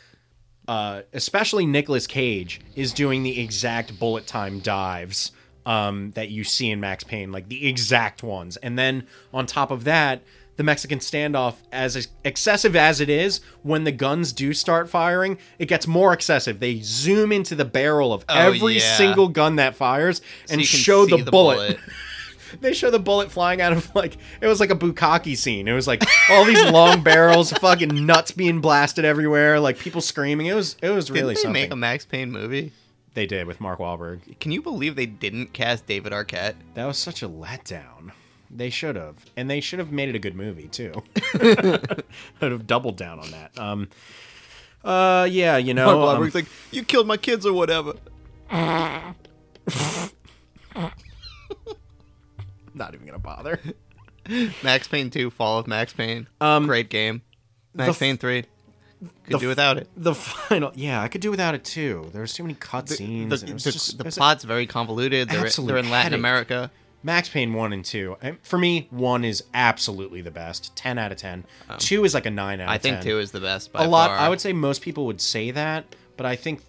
uh, especially Nicolas Cage is doing the exact bullet time dives um, that you see in Max Payne, like the exact ones. And then on top of that, the Mexican standoff, as excessive as it is, when the guns do start firing, it gets more excessive. They zoom into the barrel of every yeah. single gun that fires and can show see the, bullet they show the bullet flying out of like it was like a bukkake scene. It was like all these long barrels, fucking nuts being blasted everywhere, like people screaming. It was it was really they something. make a Max Payne movie? they did with Mark Wahlberg. Can you believe they didn't cast David Arquette? That was such a letdown. They should have, and they should have made it a good movie too. I'd have doubled down on that. Um, uh, yeah, you know, Mark um, like, "You killed my kids or whatever." Not even gonna bother. Max Payne 2, Fall of Max Payne. Um, Great game. Max f- Payne 3. Could the do without it. The final, yeah, I could do without it too. There was too many cutscenes. The, was the- just- the was a- plot's very convoluted. They're, they're in Latin headache. America. Max Payne 1 and 2. For me, 1 is absolutely the best. 10 out of 10. 2 is like a 9 out of 10. I think 2 is the best by A lot, far. I would say most people would say that, but I think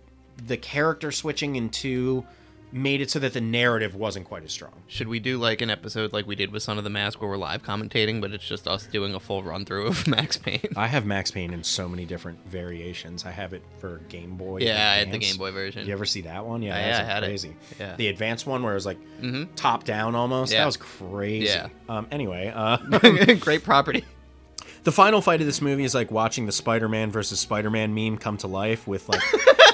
the character switching in 2 made it so that the narrative wasn't quite as strong. Should we do like an episode like we did with Son of the Mask where we're live commentating, but it's just us doing a full run through of Max Payne? I have Max Payne in so many different variations. I have it for Game Boy. Yeah, I had the Game Boy version. You ever see that one? Yeah, that's yeah, I had it. crazy. Yeah. The advanced one where it was like Mhm. top down almost. Yeah. That was crazy. Yeah. Um, anyway, uh, Great property. The final fight of this movie is like watching the Spider-Man versus Spider-Man meme come to life with like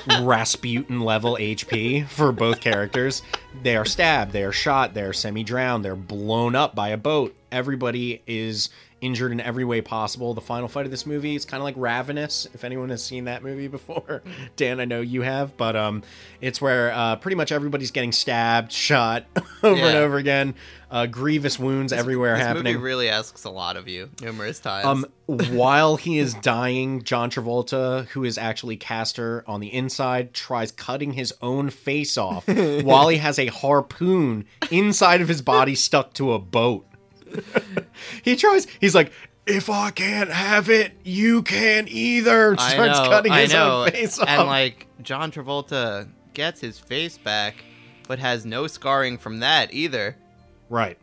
Rasputin level HP for both characters. They are stabbed, they are shot, they are semi-drowned, they're blown up by a boat. Everybody is injured in every way possible. The final fight of this movie is kind of like Ravenous, if anyone has seen that movie before. Dan, I know you have, but um, it's where uh, pretty much everybody's getting stabbed, shot over and over again. Uh, grievous wounds everywhere This happening. movie really asks a lot of you numerous times. Um, while he is dying, John Travolta, who is actually Castor on the inside, tries cutting his own face off while he has a harpoon inside of his body stuck to a boat. He tries. He's like, "If I can't have it, you can't either." I Starts know, cutting I his know. own face off. And like John Travolta gets his face back, but has no scarring from that either. right.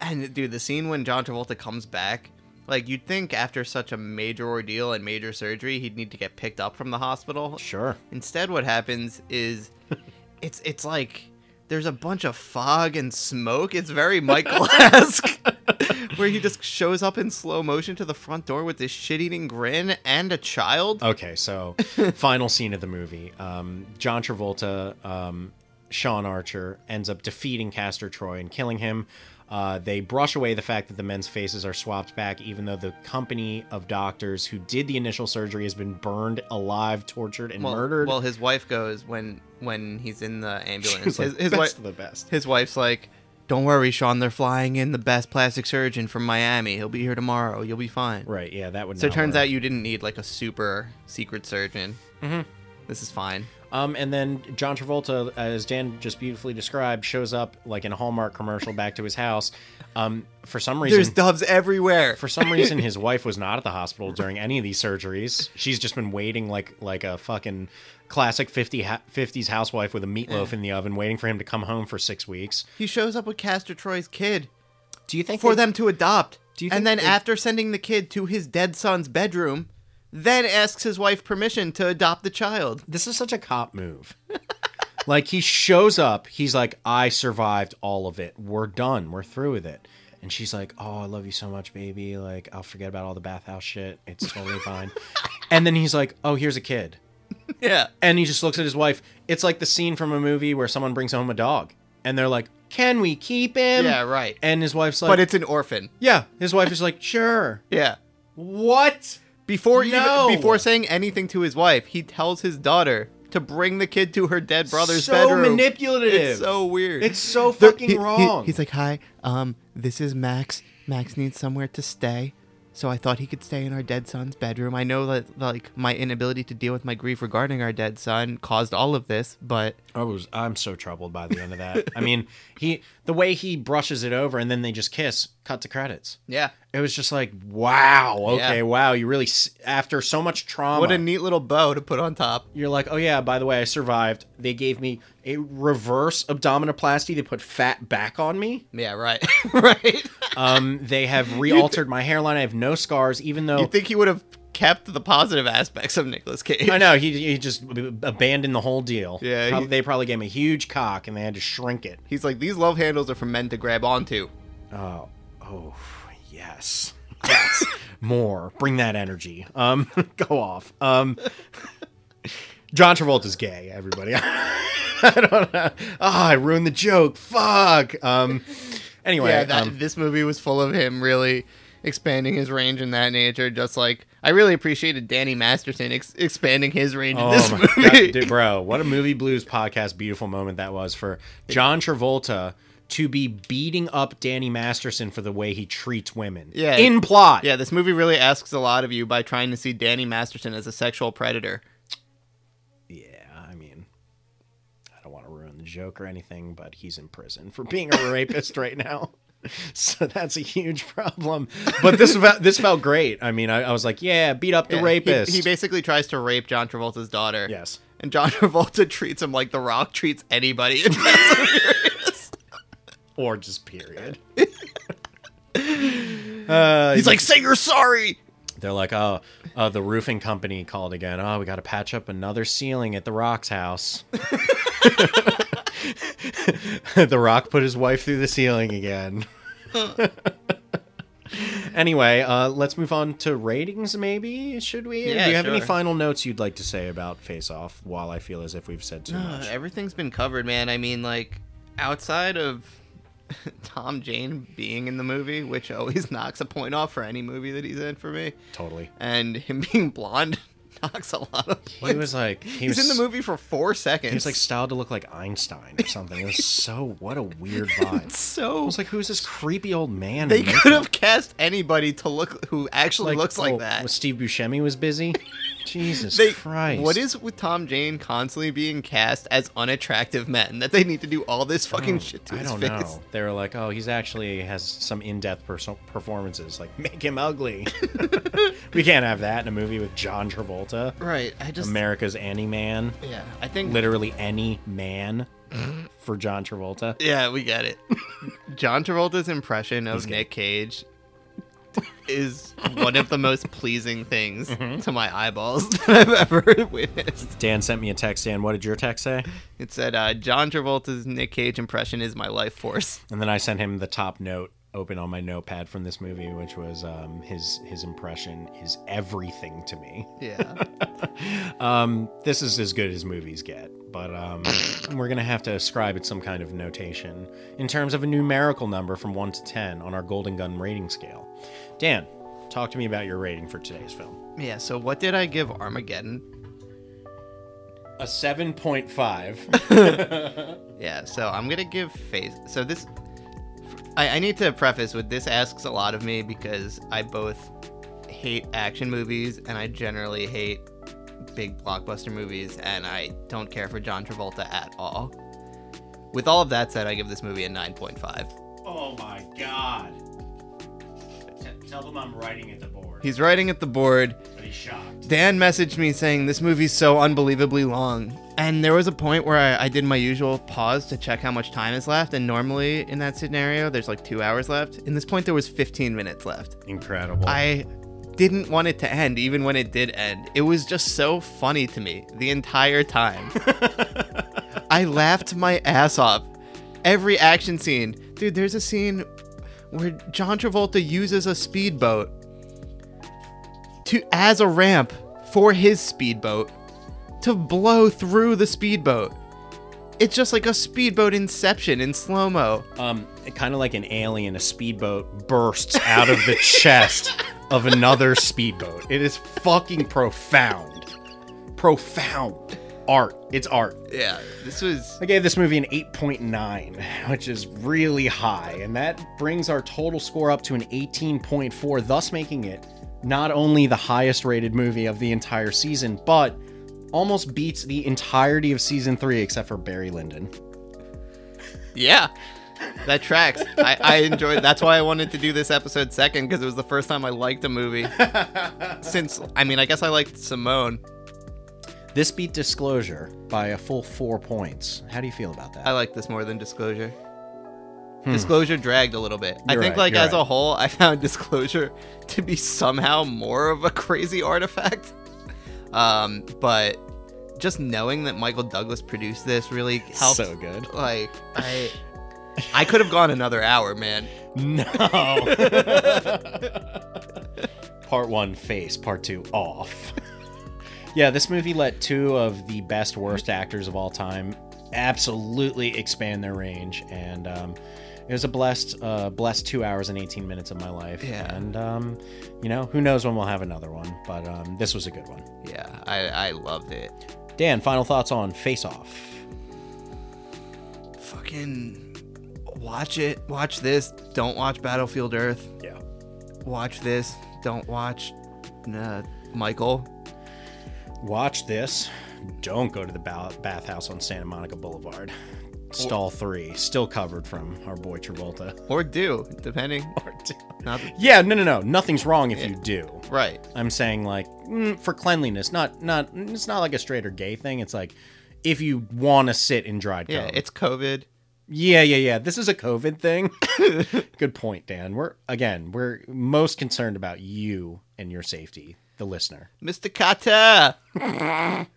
And dude, the scene when John Travolta comes back, like you'd think after such a major ordeal and major surgery, he'd need to get picked up from the hospital. Sure. Instead, what happens is it's it's like there's a bunch of fog and smoke. It's very Michael-esque, where he just shows up in slow motion to the front door with this shit-eating grin and a child. Okay, so final scene of the movie. Um, John Travolta, um, Sean Archer ends up defeating Castor Troy and killing him. Uh, they brush away the fact that the men's faces are swapped back, even though the company of doctors who did the initial surgery has been burned alive, tortured, and well, murdered. Well, his wife goes when when he's in the ambulance. Like, his his "Best wife the best." His wife's like, "Don't worry, Sean. They're flying in the best plastic surgeon from Miami. He'll be here tomorrow. You'll be fine." right? Yeah, that would. So it turns work. out you didn't need like a super secret surgeon. Mm-hmm. This is fine. Um, and then John Travolta, as Dan just beautifully described, shows up like in a Hallmark commercial back to his house. Um, for some reason, There's doves everywhere. for some reason his wife was not at the hospital during any of these surgeries she's just been waiting like like a fucking classic 50 ha- 50s housewife with a meatloaf in the oven waiting for him to come home for six weeks he shows up with Castor Troy's kid do you think for they- them to adopt. Do you think and then they- after sending the kid to his dead son's bedroom, then asks his wife permission to adopt the child. this is such a cop move like he shows up he's like i survived all of it we're done we're through with it and she's like oh i love you so much baby like i'll forget about all the bathhouse shit it's totally fine and then he's like oh here's a kid Yeah. and he just looks at his wife. It's like the scene from a movie where someone brings home a dog, and they're like, "Can we keep him?" Yeah, right. And his wife's like, but it's an orphan. yeah." His wife is like, "Sure." Yeah. What? Before No. even before saying anything to his wife, he tells his daughter to bring the kid to her dead brother's so bedroom. So manipulative. It's so weird. It's so fucking he- he- wrong. he's like, "Hi, um, this is Max. Max needs somewhere to stay, so I thought he could stay in our dead son's bedroom. I know that like my inability to deal with my grief regarding our dead son caused all of this, but I was. I'm so troubled by the end of that. I mean, he the way he brushes it over, and then they just kiss. Cut to credits. yeah, It was just like, wow. Okay, Yeah. wow. You really after so much trauma. what a neat little bow to put on top. you're like, oh yeah, by the way, I survived. They gave me a reverse abdominoplasty. They put fat back on me. Yeah, right, right. Um, they have re-altered my hairline. I have no scars, even though You think he would have kept the positive aspects of Nicolas Cage? I know he, he just abandoned the whole deal. Yeah, Prob- he- they probably gave him a huge cock and they had to shrink it. He's like, these love handles are for men to grab onto. Oh, oh, yes, yes, more. Bring that energy. Um, go off. Um, John Travolta's gay. Everybody. I don't know. Ah, I ruined the joke. Fuck. Um. Anyway, yeah, that, um, this movie was full of him really expanding his range in that nature. Just like I really appreciated Danny Masterson ex- expanding his range in oh this movie. God, dude, bro, what a movie blues podcast beautiful moment that was for John Travolta to be beating up Danny Masterson for the way he treats women. Yeah. in plot. yeah, this movie really asks a lot of you by trying to see Danny Masterson as a sexual predator. Yeah, I mean, I don't want to ruin the joke or anything, but he's in prison for being a rapist right now. So that's a huge problem. But this felt, this felt great. I mean, I, I was like, yeah, beat up the Yeah, he- rapist. He, basically tries to rape John Travolta's daughter. yes. And John Travolta treats him like The Rock treats anybody in Fast and Furious. Or just period. uh, He's like, say you're sorry. They're like, oh, uh, the roofing company called again. Oh, we got to patch up another ceiling at the Rock's house. the Rock put his wife through the ceiling again. anyway, uh, let's move on to ratings. Maybe should we? Yeah, Do you have any final notes you'd like to say about Face Off? While I feel as if we've said too Uh, much. everything's been covered, man. I mean, like outside of Tom Jane being in the movie, which always knocks a point off for any movie that he's in for me, Totally. and him being blonde knocks a lot of points. He was like he He's was in the movie for four seconds. He was like styled to look like Einstein or something. It was so what a weird vibe. I so. was like, who's this creepy old man? they could have cast anybody to look who actually looks like oh, that. Steve Buscemi was busy? Jesus They, Christ! What is with Tom Jane constantly being cast as unattractive men that they need to do all this fucking shit to I his don't face? know. They were like, oh, he's actually has some in-depth perso- performances. Like, make him ugly. we can't have that in a movie with John Travolta, Right. I just America's any man, yeah. I think literally any man for John Travolta. Yeah, we get it. John Travolta's impression of Nick Cage is one of the most pleasing things Mm-hmm. to my eyeballs that I've ever witnessed. Dan sent me a text. Dan, what did your text say? It said, uh, John Travolta's Nick Cage impression is my life force. And then I sent him the top note open on my notepad from this movie, which was um, his his impression is everything to me. Yeah. Um, this is as good as movies get, but um, we're gonna have to ascribe it some kind of notation in terms of a numerical number from one to ten on our Golden Gun rating scale. Dan, talk to me about your rating for today's film. yeah, so what did I give Armageddon? A seven point five. Yeah, so I'm gonna give face. So this, I, I need to preface with this asks a lot of me because I both hate action movies and I generally hate big blockbuster movies, and I don't care for John Travolta at all. With all of that said, I give this movie a 9.5. oh my god! Tell them I'm writing at the board, He's writing at the board. but he's shocked. Dan messaged me saying this movie's so unbelievably long. And there was a point where I, I did my usual pause to check how much time is left. And normally in that scenario, there's like two hours left. In this point, there was 15 minutes left. Incredible. I didn't want it to end, even when it did end. It was just so funny to me the entire time. I laughed my ass off. Every action scene. Dude, there's a scene where John Travolta uses a speedboat to as a ramp for his speedboat to blow through the speedboat. It's just like a speedboat inception in slow-mo. um, kind of like an alien, a speedboat bursts out of the chest of another speedboat. It is fucking profound. Profound. Art. It's art. Yeah, this was I gave this movie an 8.9, which is really high, and that brings our total score up to an 18.4, thus making it not only the highest rated movie of the entire season, but almost beats the entirety of season three except for Barry Lyndon. Yeah, that tracks. I, I enjoyed. That's why I wanted to do this episode second because it was the first time I liked a movie since. I mean, I guess I liked Simone. This beat Disclosure by a full four points. How do you feel about that? I like this more than Disclosure. Disclosure dragged a little bit. I You're think, right, like as a whole, I found Disclosure to be somehow more of a crazy artifact. Um, but just knowing that Michael Douglas produced this really helped. So good. Like I, I could have gone another hour, man. No. part one, face. Part two, off. Yeah, this movie let two of the best worst actors of all time absolutely expand their range, and um, it was a blessed, uh, blessed two hours and eighteen minutes of my life. Yeah. and um, you know, who knows when we'll have another one, but um, this was a good one. Yeah, I, I loved it. Dan, final thoughts on Face Off. Fucking watch it. Watch this. Don't watch Battlefield Earth. Yeah. Watch this. Don't watch uh, Michael. Watch this. Don't go to the bathhouse on Santa Monica Boulevard. Stall three, still covered from our boy Travolta. Or do, depending. Or Not Yeah, no, no, no. Nothing's wrong if you do. right. I'm saying like mm, for cleanliness, not not. It's not like a straight or gay thing. It's like if you want to sit in dried Yeah, it's COVID. yeah, yeah, yeah. This is a COVID thing. Good point, Dan. We're again, we're most concerned about you and your safety, the listener. Mr. Kotter.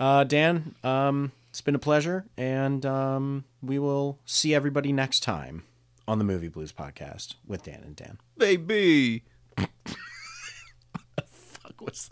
Uh, Dan, um, it's been a pleasure, and um, we will see everybody next time on the Movie Blues podcast with Dan and Dan. Baby. Fuck was.